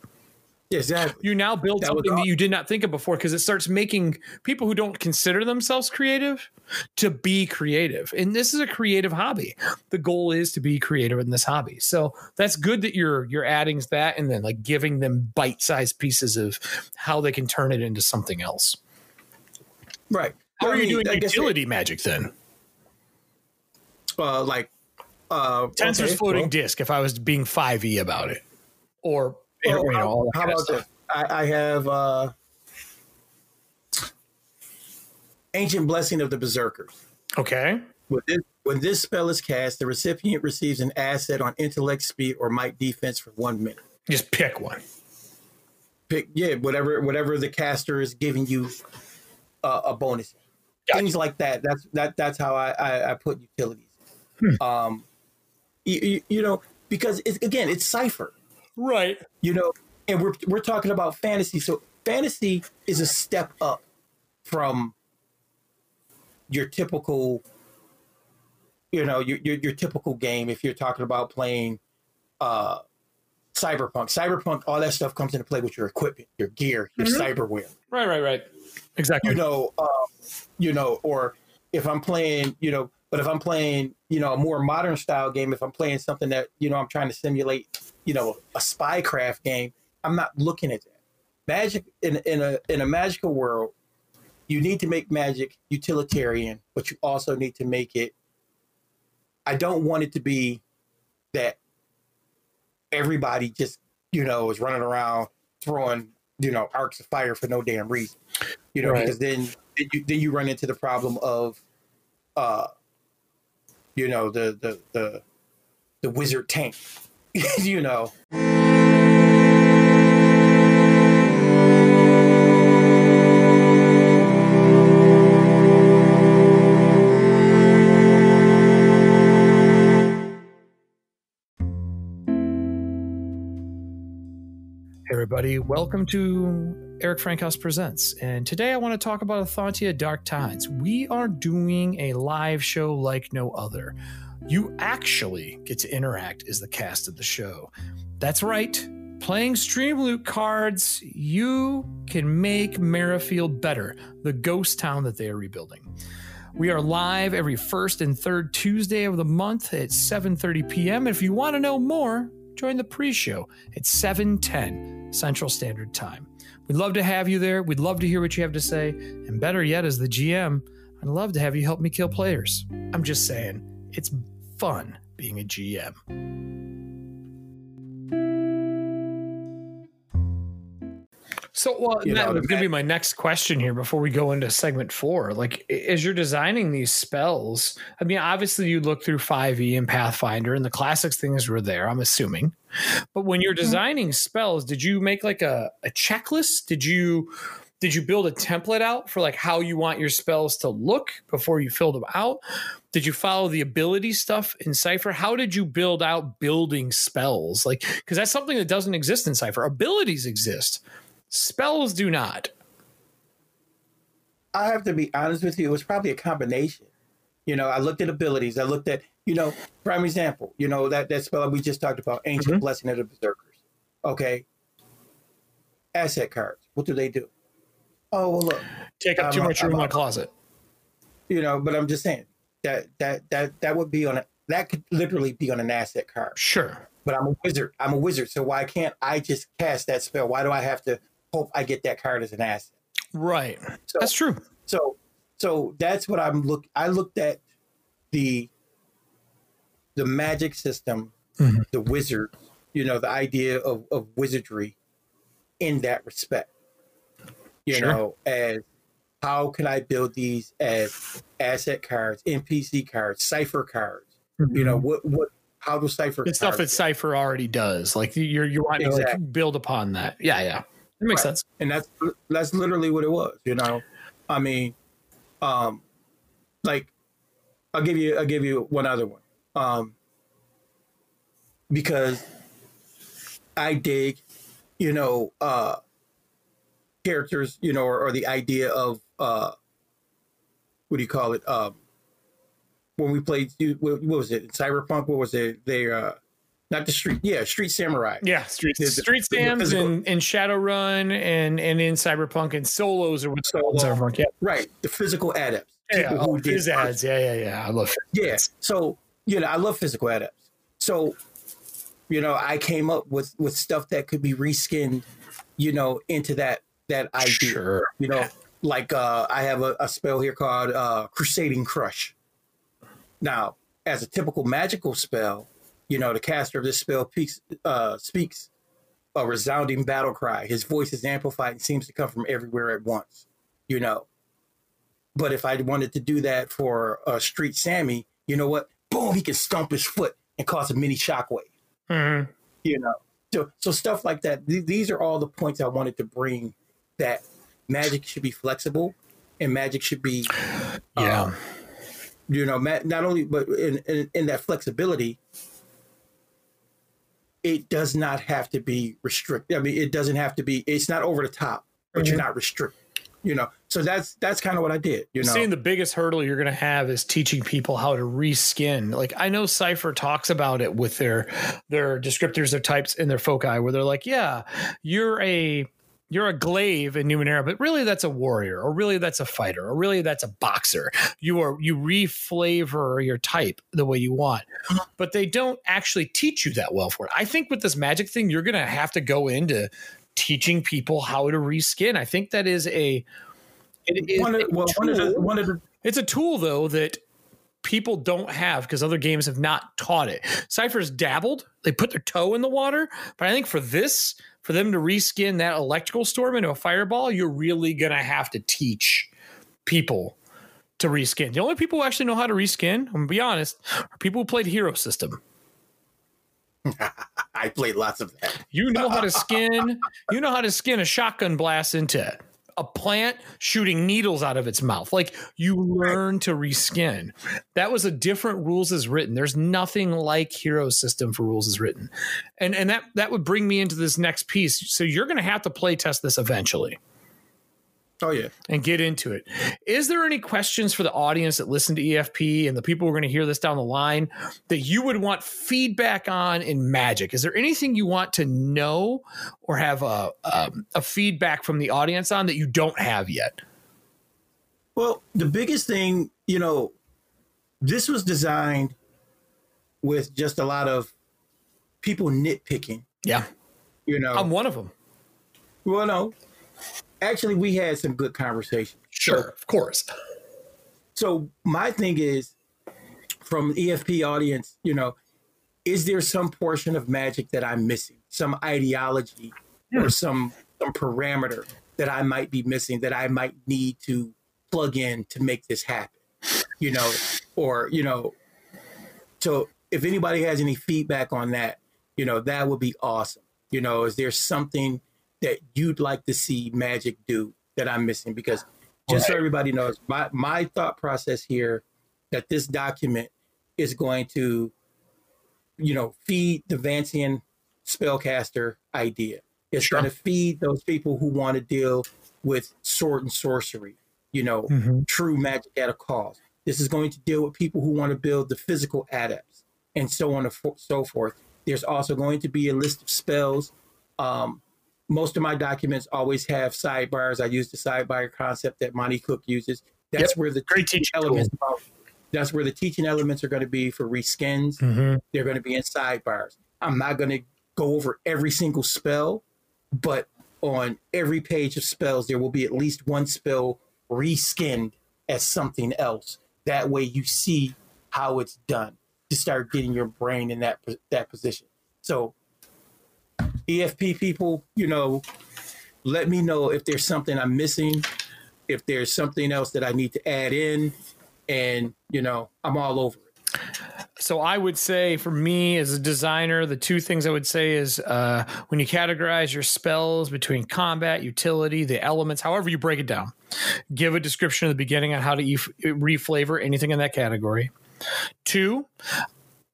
Exactly. You now build that something that you did not think of before because it starts making people who don't consider themselves creative to be creative. And this is a creative hobby. The goal is to be creative in this hobby. So that's good that you're you're adding that and then like giving them bite-sized pieces of how they can turn it into something else. Right. How are you doing utility it, magic then? Uh like uh Tenser's okay, floating well. disk if I was being 5e about it. Or well, you know, how, how about this? I, I have uh, Ancient Blessing of the Berserkers. Okay. When this, when this spell is cast, the recipient receives an asset on intellect, speed, or might defense for one minute. Just pick one. Pick yeah, whatever whatever the caster is giving you uh, a bonus. Gotcha. Things like that. That's that. That's how I I, I put utilities. Hmm. Um, you, you, you know because it's again it's cypher. Right. You know, and we're we're talking about fantasy. So fantasy is a step up from your typical you know, your your, your typical game if you're talking about playing uh cyberpunk. Cyberpunk, all that stuff comes into play with your equipment, your gear, your mm-hmm. cyberware. Right, right, right. Exactly. You know, um, you know, or if I'm playing, you know, but if I'm playing, you know, a more modern style game, if I'm playing something that, you know, I'm trying to simulate, you know, a spycraft game, I'm not looking at that. Magic in in a in a magical world, you need to make magic utilitarian, but you also need to make it I don't want it to be that everybody just, you know, is running around throwing, you know, arcs of fire for no damn reason. You know, right. because then then you, then you run into the problem of uh you know the the the the wizard tank you know everybody. Welcome to Eric Frankhouse Presents. And today I want to talk about Athantia Dark Tides. We are doing a live show like no other. You actually get to interact as the cast of the show. That's right. Playing Stream Loot cards, you can make Merrifield better, the ghost town that they are rebuilding. We are live every first and third Tuesday of the month at 7:30 p.m. And if you want to know more, join the pre-show at 7:10 Central Standard Time. We'd love to have you there. We'd love to hear what you have to say. And better yet, as the GM, I'd love to have you help me kill players. I'm just saying, it's fun being a GM. So, well, you that was going to be my next question here before we go into segment four. Like, as you're designing these spells, I mean, obviously you look through 5e and Pathfinder, and the classics things were there, I'm assuming. But when you're mm-hmm. designing spells, did you make like a, a checklist? Did you did you build a template out for like how you want your spells to look before you filled them out? Did you follow the ability stuff in Cypher? How did you build out building spells? Like, because that's something that doesn't exist in Cypher. Abilities exist, spells do not. I have to be honest with you, it was probably a combination. You know, I looked at abilities, I looked at you know, prime example, you know, that, that spell we just talked about, Ancient mm-hmm. Blessing of the Berserkers. Okay. Asset cards. What do they do? Oh, well, look. Take up too much room in my closet. You know, but I'm just saying that that that that would be on a that could literally be on an asset card. Sure. But I'm a wizard. I'm a wizard. So why can't I just cast that spell? Why do I have to hope I get that card as an asset? Right. So, that's true. So so that's what I'm look I looked at the the magic system, mm-hmm. the wizard, you know, the idea of, of wizardry in that respect. You sure. know, as how can I build these as asset cards, NPC cards, cypher cards? Mm-hmm. You know, what what how do cypher the stuff that Cypher already does. Like you're you want exactly. to like build upon that. Yeah, yeah. That makes right. sense. And that's that's literally what it was, you know. I mean, um like I'll give you I'll give you one other one. Um because I dig, you know, uh characters, you know, or, or the idea of uh, what do you call it? Um, when we played, what, what was it? Cyberpunk. What was it? They uh, not the street. Yeah, Street Samurai. Yeah, Street the, Street Sams and in Shadowrun and and in Cyberpunk and solos or what Solo, Cyberpunk. Yeah, right. The physical adepts. Yeah, oh, phys ads. Yeah, yeah, yeah. I love. Yeah. So you know, I love physical adepts. So you know, I came up with with stuff that could be reskinned, you know, into that that idea. Sure. You know, like uh, I have a, a, spell here called uh, Crusading Crush. Now, as a typical magical spell, you know, the caster of this spell peaks, uh, speaks a resounding battle cry. His voice is amplified and seems to come from everywhere at once, you know. But if I wanted to do that for uh, Street Sammy, you know what? Boom, he can stomp his foot and cause a mini shockwave. Mm-hmm. You know, so so stuff like that. Th- these are all the points I wanted to bring that magic should be flexible and magic should be yeah um, you know not only but in, in, in that flexibility it does not have to be restricted. I mean it doesn't have to be it's not over the top but mm-hmm. you're not restricted you know? So that's that's kind of what i did you know? seeing the biggest hurdle you're going to have is teaching people how to reskin. Like i know cypher talks about it with their their descriptors their types and their foci where they're like yeah you're a you're a glaive in Numenera, but really that's a warrior, or really that's a fighter, or really that's a boxer. You are you reflavor your type the way you want, but they don't actually teach you that well for it. I think with this magic thing, you're gonna have to go into teaching people how to reskin. I think that is a it is one of, well, one of the, one of the, it's a tool though that people don't have because other games have not taught it. Cypher's dabbled, they put their toe in the water, but I think for this, for them to reskin that electrical storm into a fireball, you're really gonna have to teach people to reskin. The only people who actually know how to reskin, I'm gonna be honest, are people who played Hero System. I played lots of that. You know how to skin. you know how to skin a shotgun blast into a plant shooting needles out of its mouth. Like you learn to reskin. That was a different rules as written. There's nothing like hero system for rules as written. And and that that would bring me into this next piece. So you're going to have to play test this eventually. Oh yeah. And get into it. Is there any questions for the audience that listen to EFP and the people who are going to hear this down the line that you would want feedback on in Magic? Is there anything you want to know or have a um, a feedback from the audience on that you don't have yet? Well, the biggest thing, you know, this was designed with just a lot of people nitpicking. Yeah. You know, I'm one of them. Well, no, actually we had some good conversation. Sure, so, of course. So my thing is from EFP audience, you know, is there some portion of magic that I'm missing? Some ideology or hmm. some some parameter that I might be missing that I might need to plug in to make this happen. You know, or you know, so if anybody has any feedback on that, you know, that would be awesome. You know, is there something that you'd like to see Magic do that I'm missing? Because just so everybody knows, my my thought process here that this document is going to, you know, feed the Vancian spellcaster idea. It's sure. going to feed those people who want to deal with sword and sorcery, you know, mm-hmm. true magic at a cost. This is going to deal with people who want to build the physical adepts and so on and so forth. There's also going to be a list of spells um, most of my documents always have sidebars. I use the sidebar concept that Monte Cook uses. That's yep. where the Great teaching elements. Are, that's where the teaching elements are going to be for reskins. Mm-hmm. They're going to be in sidebars. I'm not going to go over every single spell, but on every page of spells, there will be at least one spell reskinned as something else. That way, you see how it's done to start getting your brain in that that position. So EFP people, you know, let me know if there's something I'm missing if there's something else that I need to add in, and you know, I'm all over it. So I would say for me as a designer, the two things I would say is uh, when you categorize your spells between combat, utility, the elements, however you break it down, give a description at the beginning on how to e- reflavor anything in that category. Two,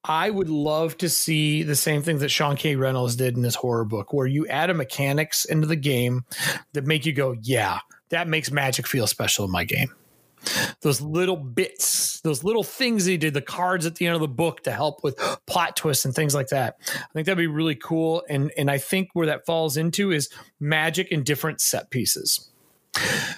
I would love to see the same thing that Sean K. Reynolds did in his horror book, where you add a mechanics into the game that make you go, yeah, that makes magic feel special in my game. Those little bits, those little things he did, the cards at the end of the book to help with plot twists and things like that. I think that'd be really cool. And and I think where that falls into is magic in different set pieces.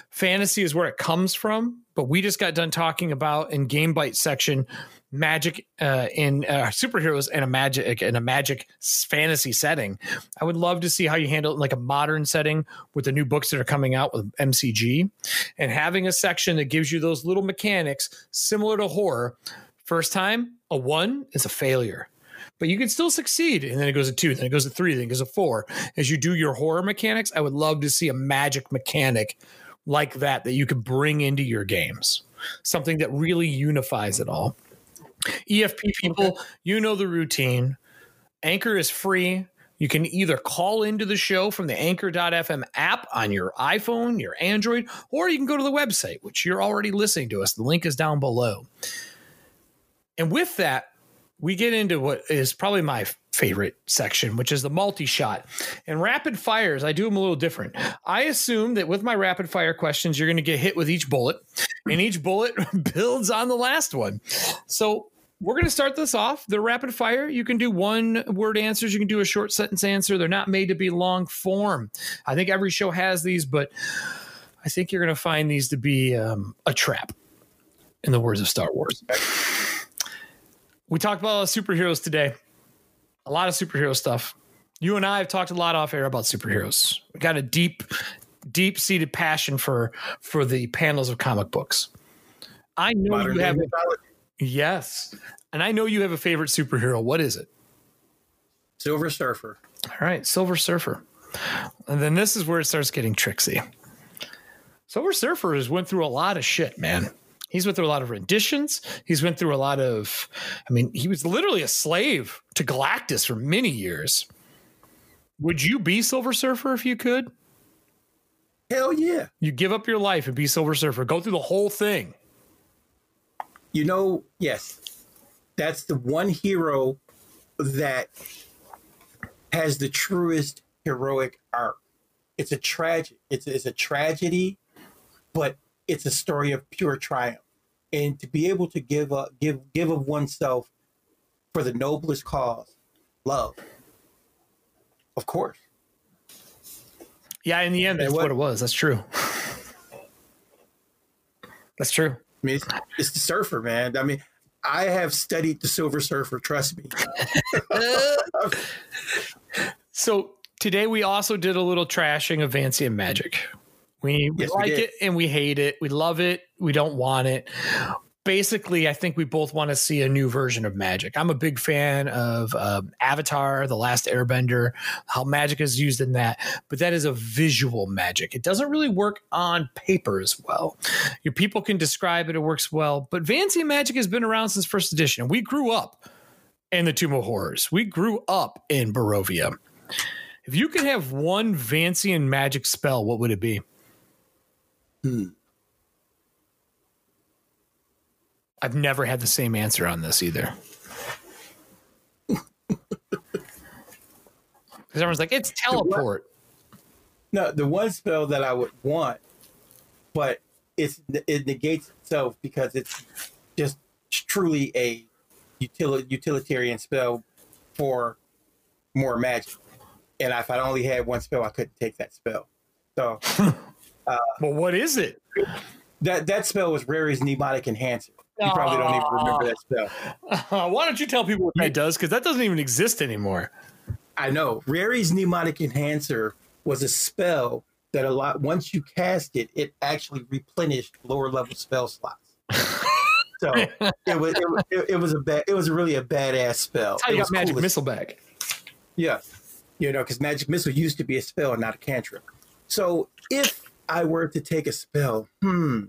Fantasy is where it comes from, but we just got done talking about in Game Bite section magic uh, in uh, superheroes and a magic in a magic fantasy setting. I would love to see how you handle it in like a modern setting with the new books that are coming out with MCG, and having a section that gives you those little mechanics similar to horror. First time, a one is a failure. But you can still succeed. And then it goes to two, then it goes to three, then it goes to four. As you do your horror mechanics, I would love to see a magic mechanic like that that you could bring into your games. Something that really unifies it all. EFP people, you know the routine. Anchor is free. You can either call into the show from the anchor.fm app on your iPhone, your Android, or you can go to the website, which you're already listening to us. The link is down below. And with that, we get into what is probably my favorite section, which is the multi shot. And rapid fires, I do them a little different. I assume that with my rapid fire questions, you're going to get hit with each bullet, and each bullet builds on the last one. So we're going to start this off. The rapid fire. You can do one word answers. You can do a short sentence answer. They're not made to be long form. I think every show has these, but I think you're going to find these to be um, a trap, in the words of Star Wars. We talked about superheroes today. A lot of superhero stuff. You and I have talked a lot off air about superheroes. We got a deep, deep seated passion for for the panels of comic books. I know Modern you have. Mythology Yes. And I know you have a favorite superhero. What is it? Silver Surfer. All right, Silver Surfer. And then this is where it starts getting tricksy. Silver Surfer has went through a lot of shit, man. He's went through a lot of renditions. He's went through a lot of I mean, he was literally a slave to Galactus for many years. Would you be Silver Surfer if you could? Hell yeah. You give up your life and be Silver Surfer. Go through the whole thing. You know, yes, that's the one hero that has the truest heroic arc. It's a tragic. It's it's a tragedy, but it's a story of pure triumph. And to be able to give up, give give of oneself for the noblest cause, love. Of course. Yeah, in the end, that's what, what it was. That's true. that's true. I mean, it's, it's the surfer, man. I mean, I have studied the Silver Surfer. Trust me. so today we also did a little trashing of Vancian magic. We, we yes, like we it and we hate it. We love it. We don't want it basically, I think we both want to see a new version of magic. I'm a big fan of uh, Avatar, The Last Airbender, how magic is used in that, but that is a visual magic. It doesn't really work on paper as well. Your people can describe it, it works well, but Vancian magic has been around since first edition. We grew up in the Tomb of Horrors, we grew up in Barovia. If you could have one Vancian magic spell, what would it be? Hmm. I've never had the same answer on this either. Because everyone's like, it's teleport. No, the one spell that I would want, but it's it negates itself because it's just truly a util- utilitarian spell for more magic. And if I only had one spell, I couldn't take that spell. So, uh, well, what is it? That that spell was Rary's Mnemonic Enhancer. You probably don't even remember that spell. Uh, why don't you tell people what that does? Because that doesn't even exist anymore. I know. Rary's mnemonic Enhancer was a spell that a lot once you cast it, it actually replenished lower level spell slots. so it was it, it, it, was a bad it was really a badass spell. That's how you got magic missile back. Yeah, you know, because magic missile used to be a spell and not a cantrip. So if I were to take a spell, hmm.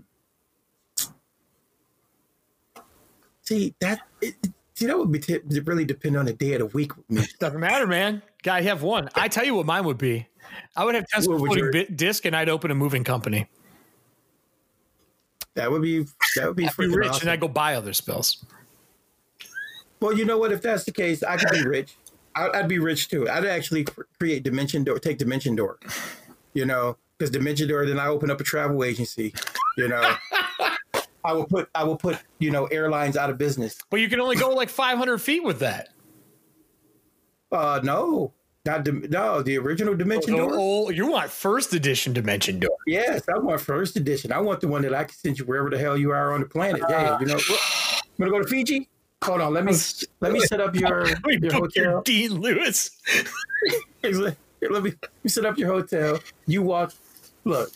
See that it, see that would be t- really depend on the day of the week. Doesn't matter, man. Guy, have one. I tell you what mine would be. I would have Tenser's floating your... disc, and I'd open a moving company. That would be that would be, I'd be rich, awesome. and I'd go buy other spells. Well, you know what? If that's the case, I could be rich. I'd, be rich too. I'd actually create Dimension Door, take Dimension Door. You know, because Dimension Door, then I open up a travel agency. You know. I will put I will put you know airlines out of business. But you can only go like 500 feet with that. Uh, no, not no the original Dimension oh, Door. Oh, you want first edition Dimension Door? Yes, I want first edition. I want the one that I can send you wherever the hell you are on the planet. Uh, yeah, you know. I'm gonna go to Fiji. Hold on, let me let me set up your, your hotel. Your Dean Lewis. let, me, let me set up your hotel. You walk. Look,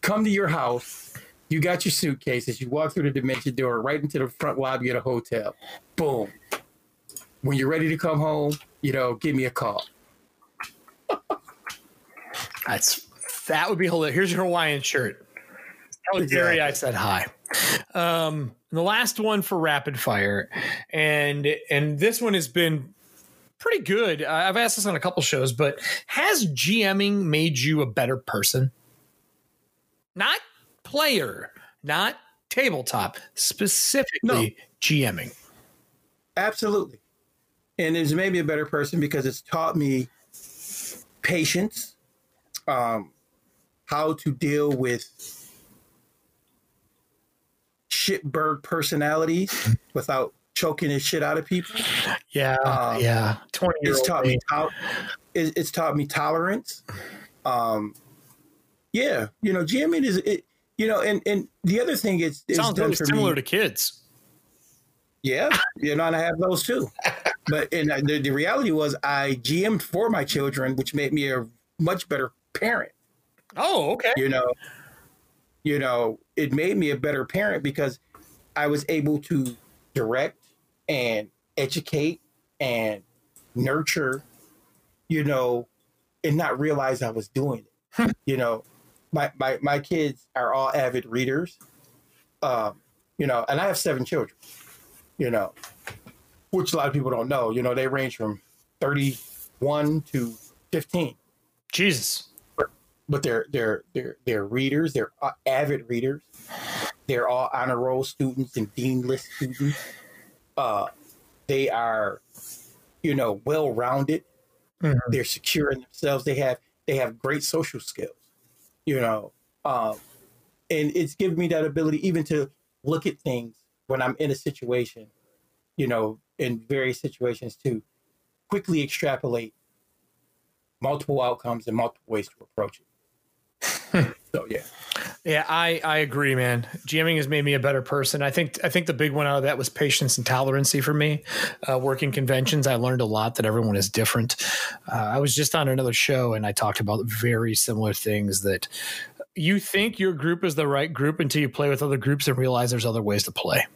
come to your house you got your suitcases. You walk through the dimension door right into the front lobby of the hotel. Boom. When you're ready to come home, you know, give me a call. That's that would be hilarious. Here's your Hawaiian shirt. Tell. Gary I said hi. Um, the last one for rapid fire, and and this one has been pretty good. I've asked this on a couple shows, but has GMing made you a better person? Not player, not tabletop, specifically no. GMing. Absolutely. And it's made me a better person because it's taught me patience, um, how to deal with shitbird personalities without choking the shit out of people. Yeah, um, yeah. Twenty. It's taught me. To- it's taught me tolerance. Um, yeah, you know, GMing is it, you know, and and the other thing is sounds really similar me, to kids. Yeah, you know, and I have those too. but and the, the reality was, I GM'd for my children, which made me a much better parent. Oh, okay. You know, you know, it made me a better parent because I was able to direct and educate and nurture, you know, and not realize I was doing it. you know, my, my, my kids are all avid readers. Um, you know, and I have seven children, you know, which a lot of people don't know. You know, they range from 31 to 15. Jesus. But, but they're, they're, they're, they're readers. They're avid readers. They're all honor roll students and dean list students. Uh, they are, you know, well rounded. Mm-hmm. They're secure in themselves. They have, they have great social skills you know. Um, and it's given me that ability even to look at things when I'm in a situation, you know, in various situations to quickly extrapolate multiple outcomes and multiple ways to approach it. so yeah. Yeah, I, I agree, man. GMing has made me a better person. I think I think the big one out of that was patience and tolerancy for me. Uh, working conventions, I learned a lot that everyone is different. Uh, I was just on another show and I talked about very similar things that you think your group is the right group until you play with other groups and realize there's other ways to play.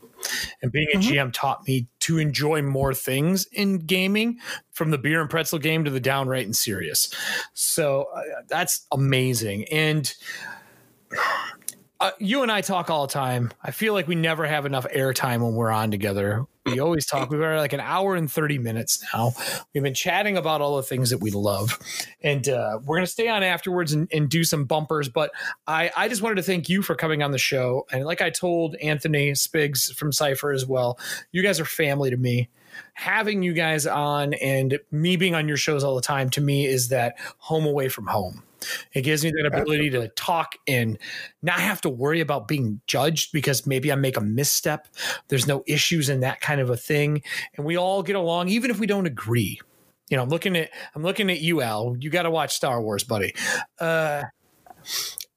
And being a mm-hmm. GM taught me to enjoy more things in gaming, from the beer and pretzel game to the downright and serious. So uh, that's amazing. And uh, you and I talk all the time. I feel like we never have enough airtime when we're on together. We always talk. We've got like an hour and 30 minutes now. We've been chatting about all the things that we love. And uh, we're going to stay on afterwards and, and, do some bumpers. But I, I just wanted to thank you for coming on the show. And like I told Anthony Spiggs from Cypher as well, you guys are family to me having you guys on and me being on your shows all the time to me is that home away from home. It gives me that ability to talk and not have to worry about being judged because maybe I make a misstep. There's no issues in that kind of a thing. And we all get along, even if we don't agree. You know, I'm looking at I'm looking at you, Al. You got to watch Star Wars, buddy. Uh,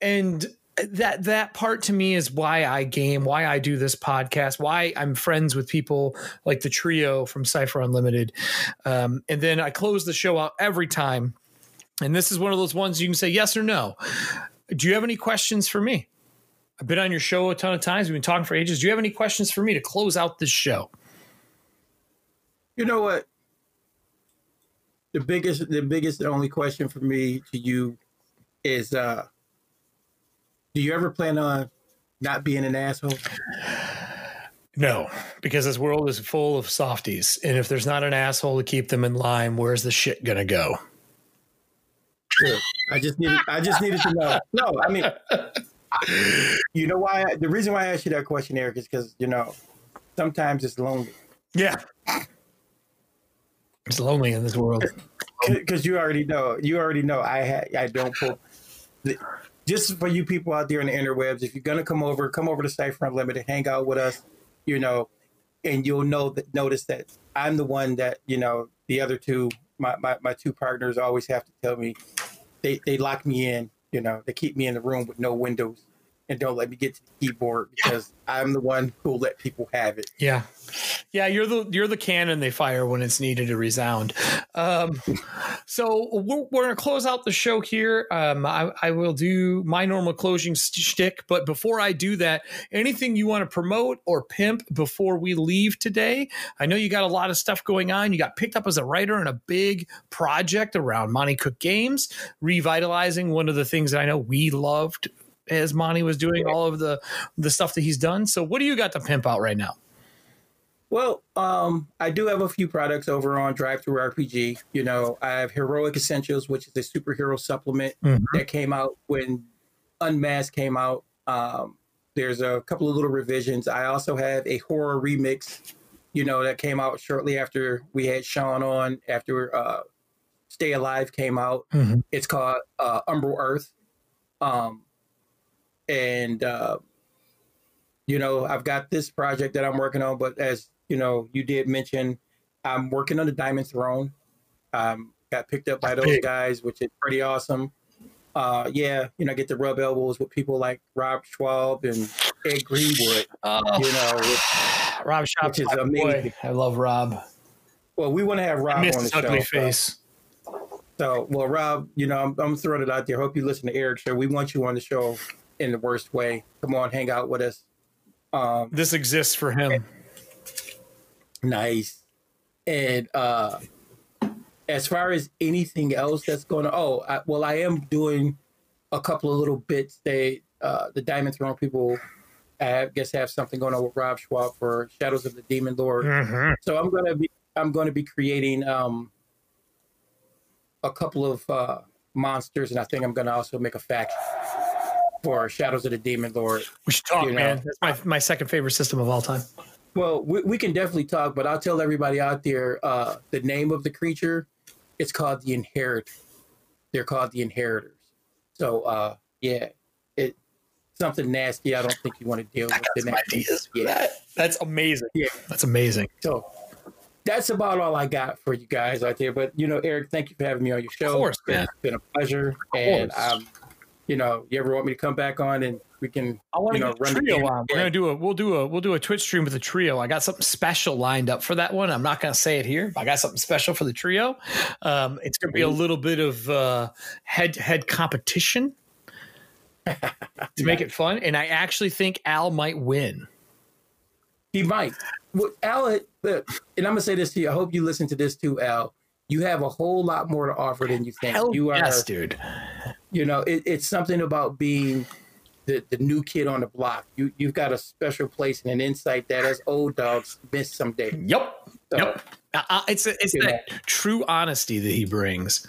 and that that part to me is why I game, why I do this podcast, why I'm friends with people like the trio from Cypher Unlimited. Um, and then I close the show out every time and this is one of those ones you can say yes or no. Do you have any questions for me? I've been on your show a ton of times. We've been talking for ages. Do you have any questions for me to close out this show? You know what? The biggest, the biggest, the only question for me to you is, uh, do you ever plan on not being an asshole? No, because this world is full of softies, and if there's not an asshole to keep them in line, where's the shit gonna go? I just needed. I just needed to know. No, I mean, you know why? The reason why I asked you that question, Eric, is because you know sometimes it's lonely. Yeah, it's lonely in this world. Because you already know. You already know. I ha- I don't pull. Just for you people out there in the interwebs, if you're gonna come over, come over to Cypher Unlimited, hang out with us. You know, and you'll know that notice that I'm the one that you know the other two my, my, my two partners always have to tell me they, they lock me in, you know, they keep me in the room with no windows and don't let me get to the keyboard because I'm the one who'll let people have it. Yeah. Yeah, you're the you're the cannon they fire when it's needed to resound. Um, so we're, we're going to close out the show here. Um, I, I, will do my normal closing shtick, but before I do that, anything you want to promote or pimp before we leave today? I know you got a lot of stuff going on. You got picked up as a writer in a big project around Monte Cook Games, revitalizing one of the things that I know we loved as Monte was doing all of the the stuff that he's done. So what do you got to pimp out right now? Well, um, I do have a few products over on DriveThruRPG. You know, I have Heroic Essentials, which is a superhero supplement mm-hmm. that came out when Unmasked came out. Um, there's a couple of little revisions. I also have a horror remix, you know, that came out shortly after we had Sean on, after uh, Stay Alive came out. Mm-hmm. It's called uh, Umbral Earth. Um, and, uh, you know, I've got this project that I'm working on, but as you know, you did mention I'm working on the Diamond Throne. Um, got picked up by those guys, which is pretty awesome. Uh, yeah, you know, I get to rub elbows with people like Rob Schwalb and Ed Greenwood. Oh, you know, which, Rob Schwalb is amazing. Boy. I love Rob. Well, we want to have Rob on the ugly show. face. So. so, well, Rob, you know, I'm, I'm throwing it out there. Hope you listen to Eric's show. We want you on the show in the worst way. Come on, hang out with us. Um, this exists for him. Nice. And uh as far as anything else that's going to, oh, I, well, I am doing a couple of little bits. They, uh, the Diamond Throne people, I guess, have something going on with Rob Schwalb for Shadows of the Demon Lord. Mm-hmm. So I'm gonna be, I'm going to be creating um, a couple of uh, monsters, and I think I'm going to also make a faction for Shadows of the Demon Lord. We should talk, you know? man. That's my my second favorite system of all time. Well, we, we can definitely talk, but I'll tell everybody out there uh, the name of the creature. It's called the Inheritor. They're called the Inheritors. So, uh, yeah, it something nasty. I don't think you want to deal with. Some ideas yeah. That. That's amazing. Yeah, that's amazing. So that's about all I got for you guys out there. But you know, Eric, thank you for having me on your show. Of course, man. It's been a pleasure, and um, you know, you ever want me to come back on and we can I want to you know, run trio on. We're gonna do a we'll do a we'll do a Twitch stream with the trio. I got something special lined up for that one. I'm not gonna say it here, but I got something special for the trio. Um, it's gonna be a little bit of uh, head to head competition to make it fun, and I actually think Al might win. He might. Well, Al, and I'm gonna say this to you. I hope you listen to this too, Al. You have a whole lot more to offer than you think. Hell you are, yes, dude. You know, it, it's something about being the, the new kid on the block. You you've got a special place and an insight that as old dogs miss someday. Yep. So, yep. Uh, uh it's it's that know. true honesty that he brings.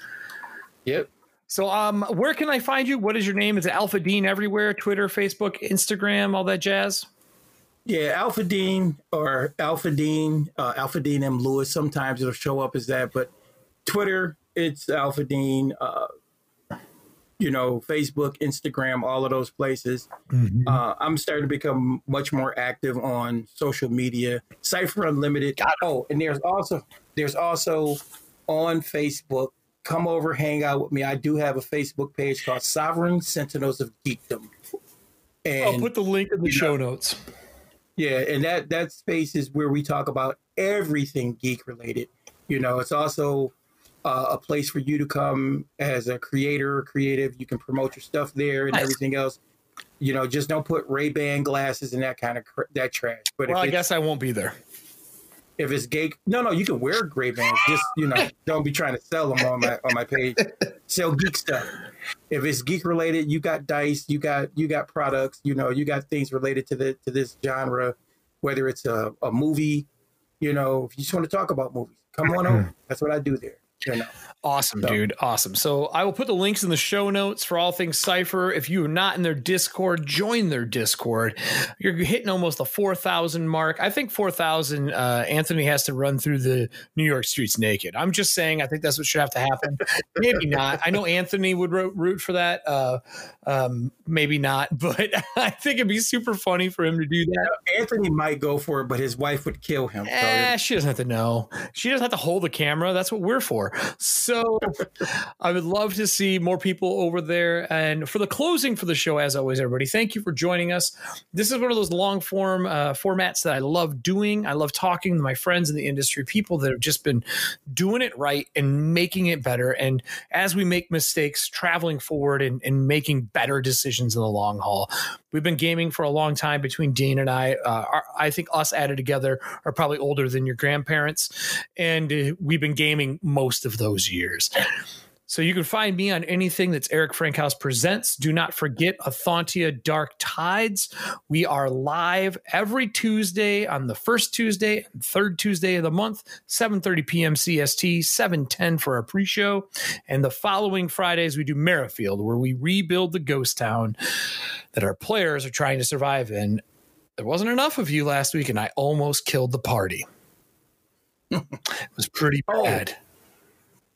Yep. So um where can I find you? What is your name? Is it Alpha Dean everywhere? Twitter, Facebook, Instagram, all that jazz? Yeah, Alpha Dean or Alpha Dean, uh, Alpha Dean M. Lewis. Sometimes it'll show up as that, but Twitter, it's Alpha Dean. Uh, you know, Facebook, Instagram, all of those places. Mm-hmm. Uh, I'm starting to become much more active on social media. Cypher Unlimited. Oh, and there's also there's also on Facebook. Come over, hang out with me. I do have a Facebook page called Sovereign Sentinels of Geekdom. And, I'll put the link in the show know, notes. Yeah, and that that space is where we talk about everything geek related. You know, it's also uh, a place for you to come as a creator or creative. You can promote your stuff there and nice. everything else. You know, just don't put Ray Ban glasses and that kind of cr- that trash. But well, I guess I won't be there. If it's gay, no, no, you can wear gray bands. Just you know, don't be trying to sell them on my on my page. Sell geek stuff. If it's geek related, you got dice, you got you got products. You know, you got things related to the to this genre. Whether it's a, a movie, you know, if you just want to talk about movies, come on over. That's what I do there. You know. Awesome, so. dude. Awesome. So I will put the links in the show notes for all things Cypher. If you are not in their Discord, join their Discord. You're hitting almost the 4,000 mark. I think 4,000, uh, Anthony has to run through the New York streets naked. I'm just saying, I think that's what should have to happen. maybe not. I know Anthony would root for that. Uh, um, maybe not, but I think it'd be super funny for him to do that. Anthony might go for it, but his wife would kill him. Eh, so. she doesn't have to know. She doesn't have to hold the camera. That's what we're for. So I would love to see more people over there. And for the closing for the show, as always, everybody, thank you for joining us. This is one of those long form uh, formats that I love doing. I love talking to my friends in the industry, people that have just been doing it right and making it better. And as we make mistakes, traveling forward and, and making better decisions in the long haul. We've been gaming for a long time between Dean and I. Uh, our, I think us added together are probably older than your grandparents. And uh, we've been gaming most of those years. So you can find me on anything that's Eric Frankhouse Presents. Do not forget Athantia Dark Tides. We are live every Tuesday on the first Tuesday and third Tuesday of the month, 7.30 p.m. CST, 7.10 for our pre-show. And the following Fridays, we do Merrifield, where we rebuild the ghost town that our players are trying to survive in. There wasn't enough of you last week, and I almost killed the party. it was pretty oh. bad. Oh.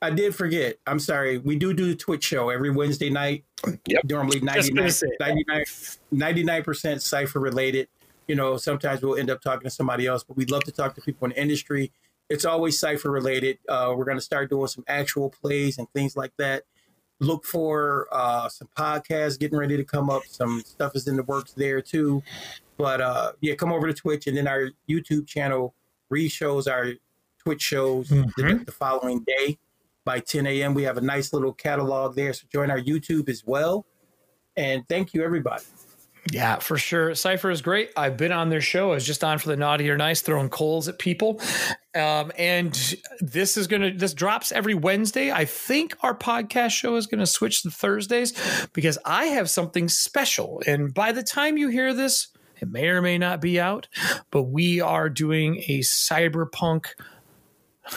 I did forget. I'm sorry. We do do the Twitch show every Wednesday night. Yep. Normally 99, percent Cypher related. You know, sometimes we'll end up talking to somebody else, but we'd love to talk to people in the industry. It's always Cypher related. Uh, we're going to start doing some actual plays and things like that. Look for uh, some podcasts getting ready to come up. Some stuff is in the works there too. But uh, yeah, come over to Twitch and then our YouTube channel re-shows our Twitch shows mm-hmm. the, the following day by 10 a.m. We have a nice little catalog there. So join our YouTube as well. And thank you, everybody. Yeah, for sure. Cypher is great. I've been on their show. I was just on for the naughty or nice, throwing coals at people. Um, and this is gonna this drops every Wednesday. I think our podcast show is gonna switch to Thursdays because I have something special. And by the time you hear this, it may or may not be out, but we are doing a cyberpunk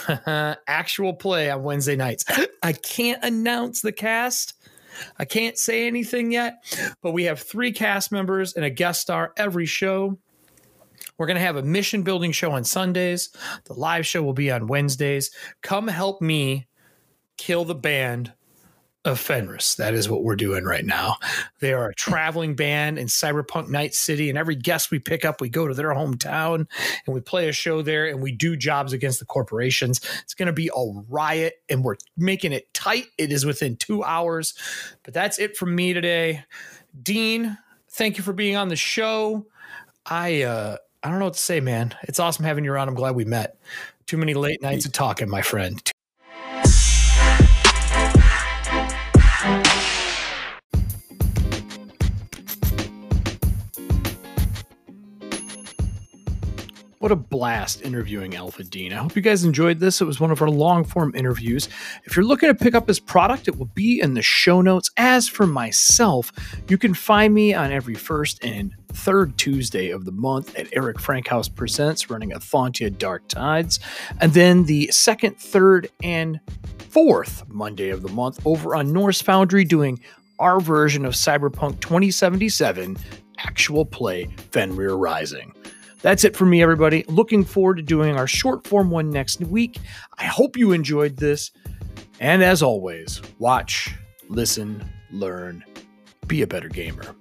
actual play on Wednesday nights. I can't announce the cast. I can't say anything yet, but we have three cast members and a guest star every show. We're going to have a mission building show on Sundays. The live show will be on Wednesdays. Come help me kill the band of Fenris. That is what we're doing right now. They are a traveling band in Cyberpunk Night City, and every guest we pick up, we go to their hometown and we play a show there and we do jobs against the corporations. It's going to be a riot, and we're making it tight. It is within two hours. But that's it from me today. Dean, thank you for being on the show. I uh I don't know what to say, man. It's awesome having you around. I'm glad we met. Too many late nights of talking, my friend. What a blast interviewing Alpha Dean. I hope you guys enjoyed this. It was one of our long form interviews. If you're looking to pick up his product, it will be in the show notes. As for myself, you can find me on every first and third Tuesday of the month at Eric Frankhouse Presents, running Athantia Dark Tides. And then the second, third, and fourth Monday of the month over on Norse Foundry doing our version of Cyberpunk 2077 actual play Fenrir Rising. That's it for me, everybody. Looking forward to doing our short form one next week. I hope you enjoyed this. And as always, watch, listen, learn, be a better gamer.